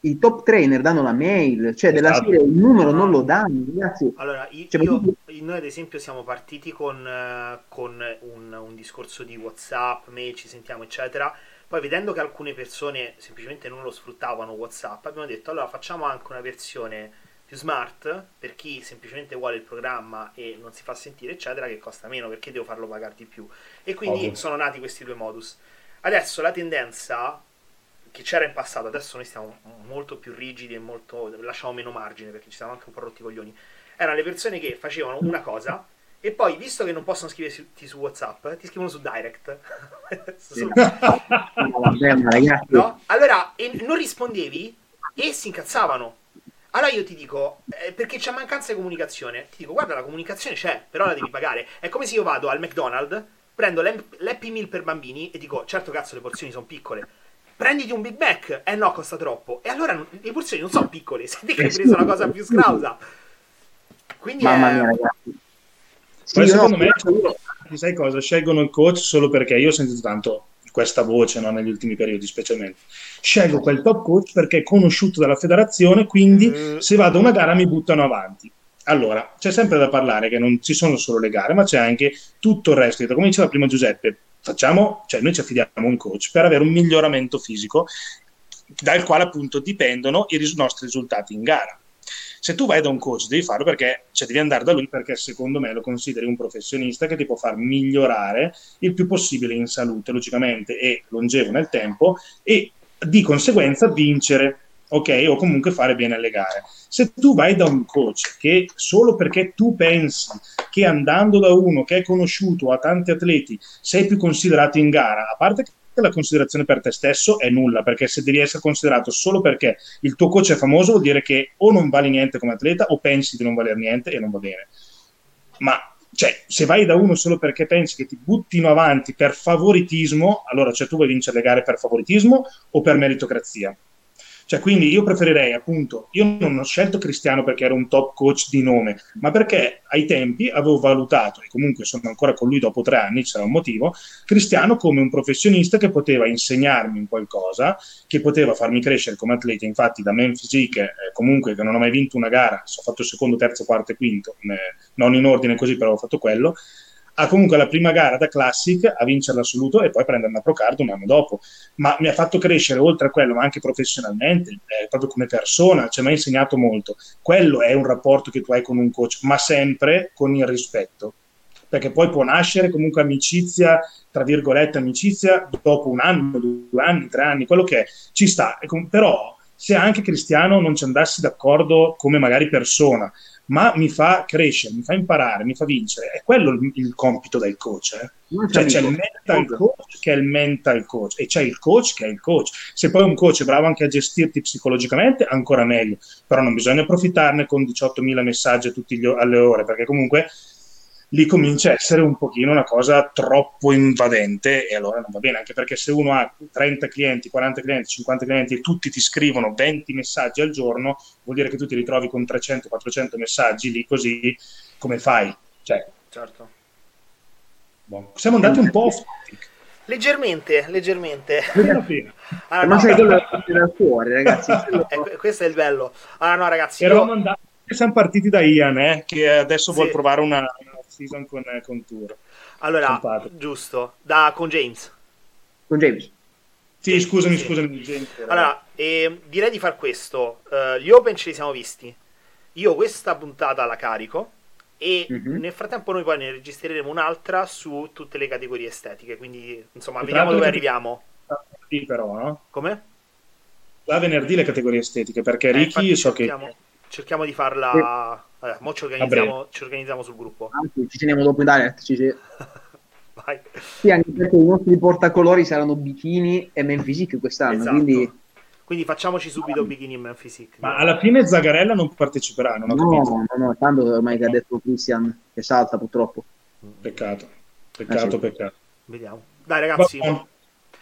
i top trainer danno la mail, cioè esatto. della serie il numero non lo danno, ragazzi. Allora, io, cioè, io, noi ad esempio siamo partiti con, uh, con un, un discorso di WhatsApp, mail, ci sentiamo, eccetera poi vedendo che alcune persone semplicemente non lo sfruttavano WhatsApp, abbiamo detto allora facciamo anche una versione più smart per chi semplicemente vuole il programma e non si fa sentire, eccetera, che costa meno perché devo farlo pagare di più. E quindi Ovvio. sono nati questi due modus. Adesso la tendenza che c'era in passato, adesso noi stiamo molto più rigidi e molto lasciamo meno margine perché ci siamo anche un po' rotti i coglioni. Erano le persone che facevano una cosa e poi, visto che non possono scriverti su WhatsApp, ti scrivono su Direct. su... no? Allora, non rispondevi e si incazzavano. Allora io ti dico, eh, perché c'è mancanza di comunicazione, ti dico, guarda, la comunicazione c'è, però la devi pagare. È come se io vado al McDonald's, prendo l'Happy Meal per bambini e dico, certo cazzo le porzioni sono piccole, prenditi un Big Mac, eh no, costa troppo. E allora le porzioni non sono piccole, senti che hai preso una cosa più scrausa. Quindi Mamma è... mia, ragazzi sì, Poi secondo no, me, sai cosa? Scelgono il coach solo perché io ho sentito tanto questa voce no, negli ultimi periodi specialmente. Scelgo quel top coach perché è conosciuto dalla federazione, quindi mm. se vado a una gara mi buttano avanti. Allora, c'è sempre da parlare che non ci sono solo le gare, ma c'è anche tutto il resto. Come diceva prima Giuseppe, facciamo, cioè noi ci affidiamo a un coach per avere un miglioramento fisico dal quale appunto dipendono i ris- nostri risultati in gara. Se tu vai da un coach devi farlo perché, cioè devi andare da lui perché secondo me lo consideri un professionista che ti può far migliorare il più possibile in salute, logicamente, e longevo nel tempo e di conseguenza vincere ok? O comunque fare bene alle gare. Se tu vai da un coach che solo perché tu pensi che andando da uno che è conosciuto a tanti atleti sei più considerato in gara, a parte la considerazione per te stesso è nulla, perché se devi essere considerato solo perché il tuo coach è famoso vuol dire che o non vali niente come atleta o pensi di non valer niente e non va bene. Ma cioè, se vai da uno solo perché pensi che ti buttino avanti per favoritismo, allora cioè tu vuoi vincere le gare per favoritismo o per meritocrazia? Cioè, quindi io preferirei, appunto, io non ho scelto Cristiano perché era un top coach di nome, ma perché ai tempi avevo valutato, e comunque sono ancora con lui dopo tre anni, c'era un motivo, Cristiano come un professionista che poteva insegnarmi un qualcosa, che poteva farmi crescere come atleta. Infatti, da Man Physique, eh, comunque, che non ho mai vinto una gara, ho fatto secondo, terzo, quarto e quinto, eh, non in ordine così, però ho fatto quello ha comunque la prima gara da Classic a vincere l'assoluto e poi prendere una Pro Card un anno dopo. Ma mi ha fatto crescere oltre a quello, ma anche professionalmente, eh, proprio come persona, ci ha mai insegnato molto. Quello è un rapporto che tu hai con un coach, ma sempre con il rispetto. Perché poi può nascere comunque amicizia, tra virgolette amicizia, dopo un anno, due anni, tre anni, quello che è, ci sta. Però se anche Cristiano non ci andassi d'accordo come magari persona, ma mi fa crescere, mi fa imparare, mi fa vincere. È quello il, il compito del coach. Eh? Cioè, c'è il mental coach che è il mental coach e c'è il coach che è il coach. Se poi un coach è bravo anche a gestirti psicologicamente, ancora meglio. Però non bisogna approfittarne con 18.000 messaggi tutte alle ore, perché comunque lì comincia a essere un pochino una cosa troppo invadente e allora non va bene, anche perché se uno ha 30 clienti, 40 clienti, 50 clienti e tutti ti scrivono 20 messaggi al giorno, vuol dire che tu ti ritrovi con 300-400 messaggi lì così, come fai? Cioè, certo. Boh. Siamo andati un po' off Leggermente, leggermente. Allora, Ma no, sai quello da fuori, ragazzi. eh, questo è il bello. Allora, no, ragazzi. Io... andati, siamo partiti da Ian, eh, che adesso sì. vuole provare una, season con, eh, con Tour. Allora, giusto, da, con James. Con James. Sì, scusami, sì. scusami. James, allora, eh, direi di far questo. Uh, gli Open ce li siamo visti. Io questa puntata la carico e mm-hmm. nel frattempo noi poi ne registreremo un'altra su tutte le categorie estetiche. Quindi, insomma, e vediamo dove arriviamo. Sì, però, no? Come? Da venerdì le categorie estetiche, perché eh, Ricky so che... Cerchiamo di farla... Vabbè, mo ci organizziamo, ci organizziamo sul gruppo. Anzi, ci teniamo dopo in direct. Ci, ci... Vai. Sì, anche perché i nostri portacolori saranno bikini e men physique quest'anno. Esatto. Quindi... quindi facciamoci subito ah. bikini e men physique. Ma alla fine Zagarella non parteciperà, non ho no, no, no, tanto ormai che ha detto Christian che salta purtroppo. Peccato, peccato, ah, sì. peccato. Vediamo. Dai ragazzi. Va,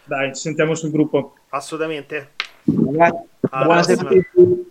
dai, ci sentiamo sul gruppo. Assolutamente. Buonasera a tutti.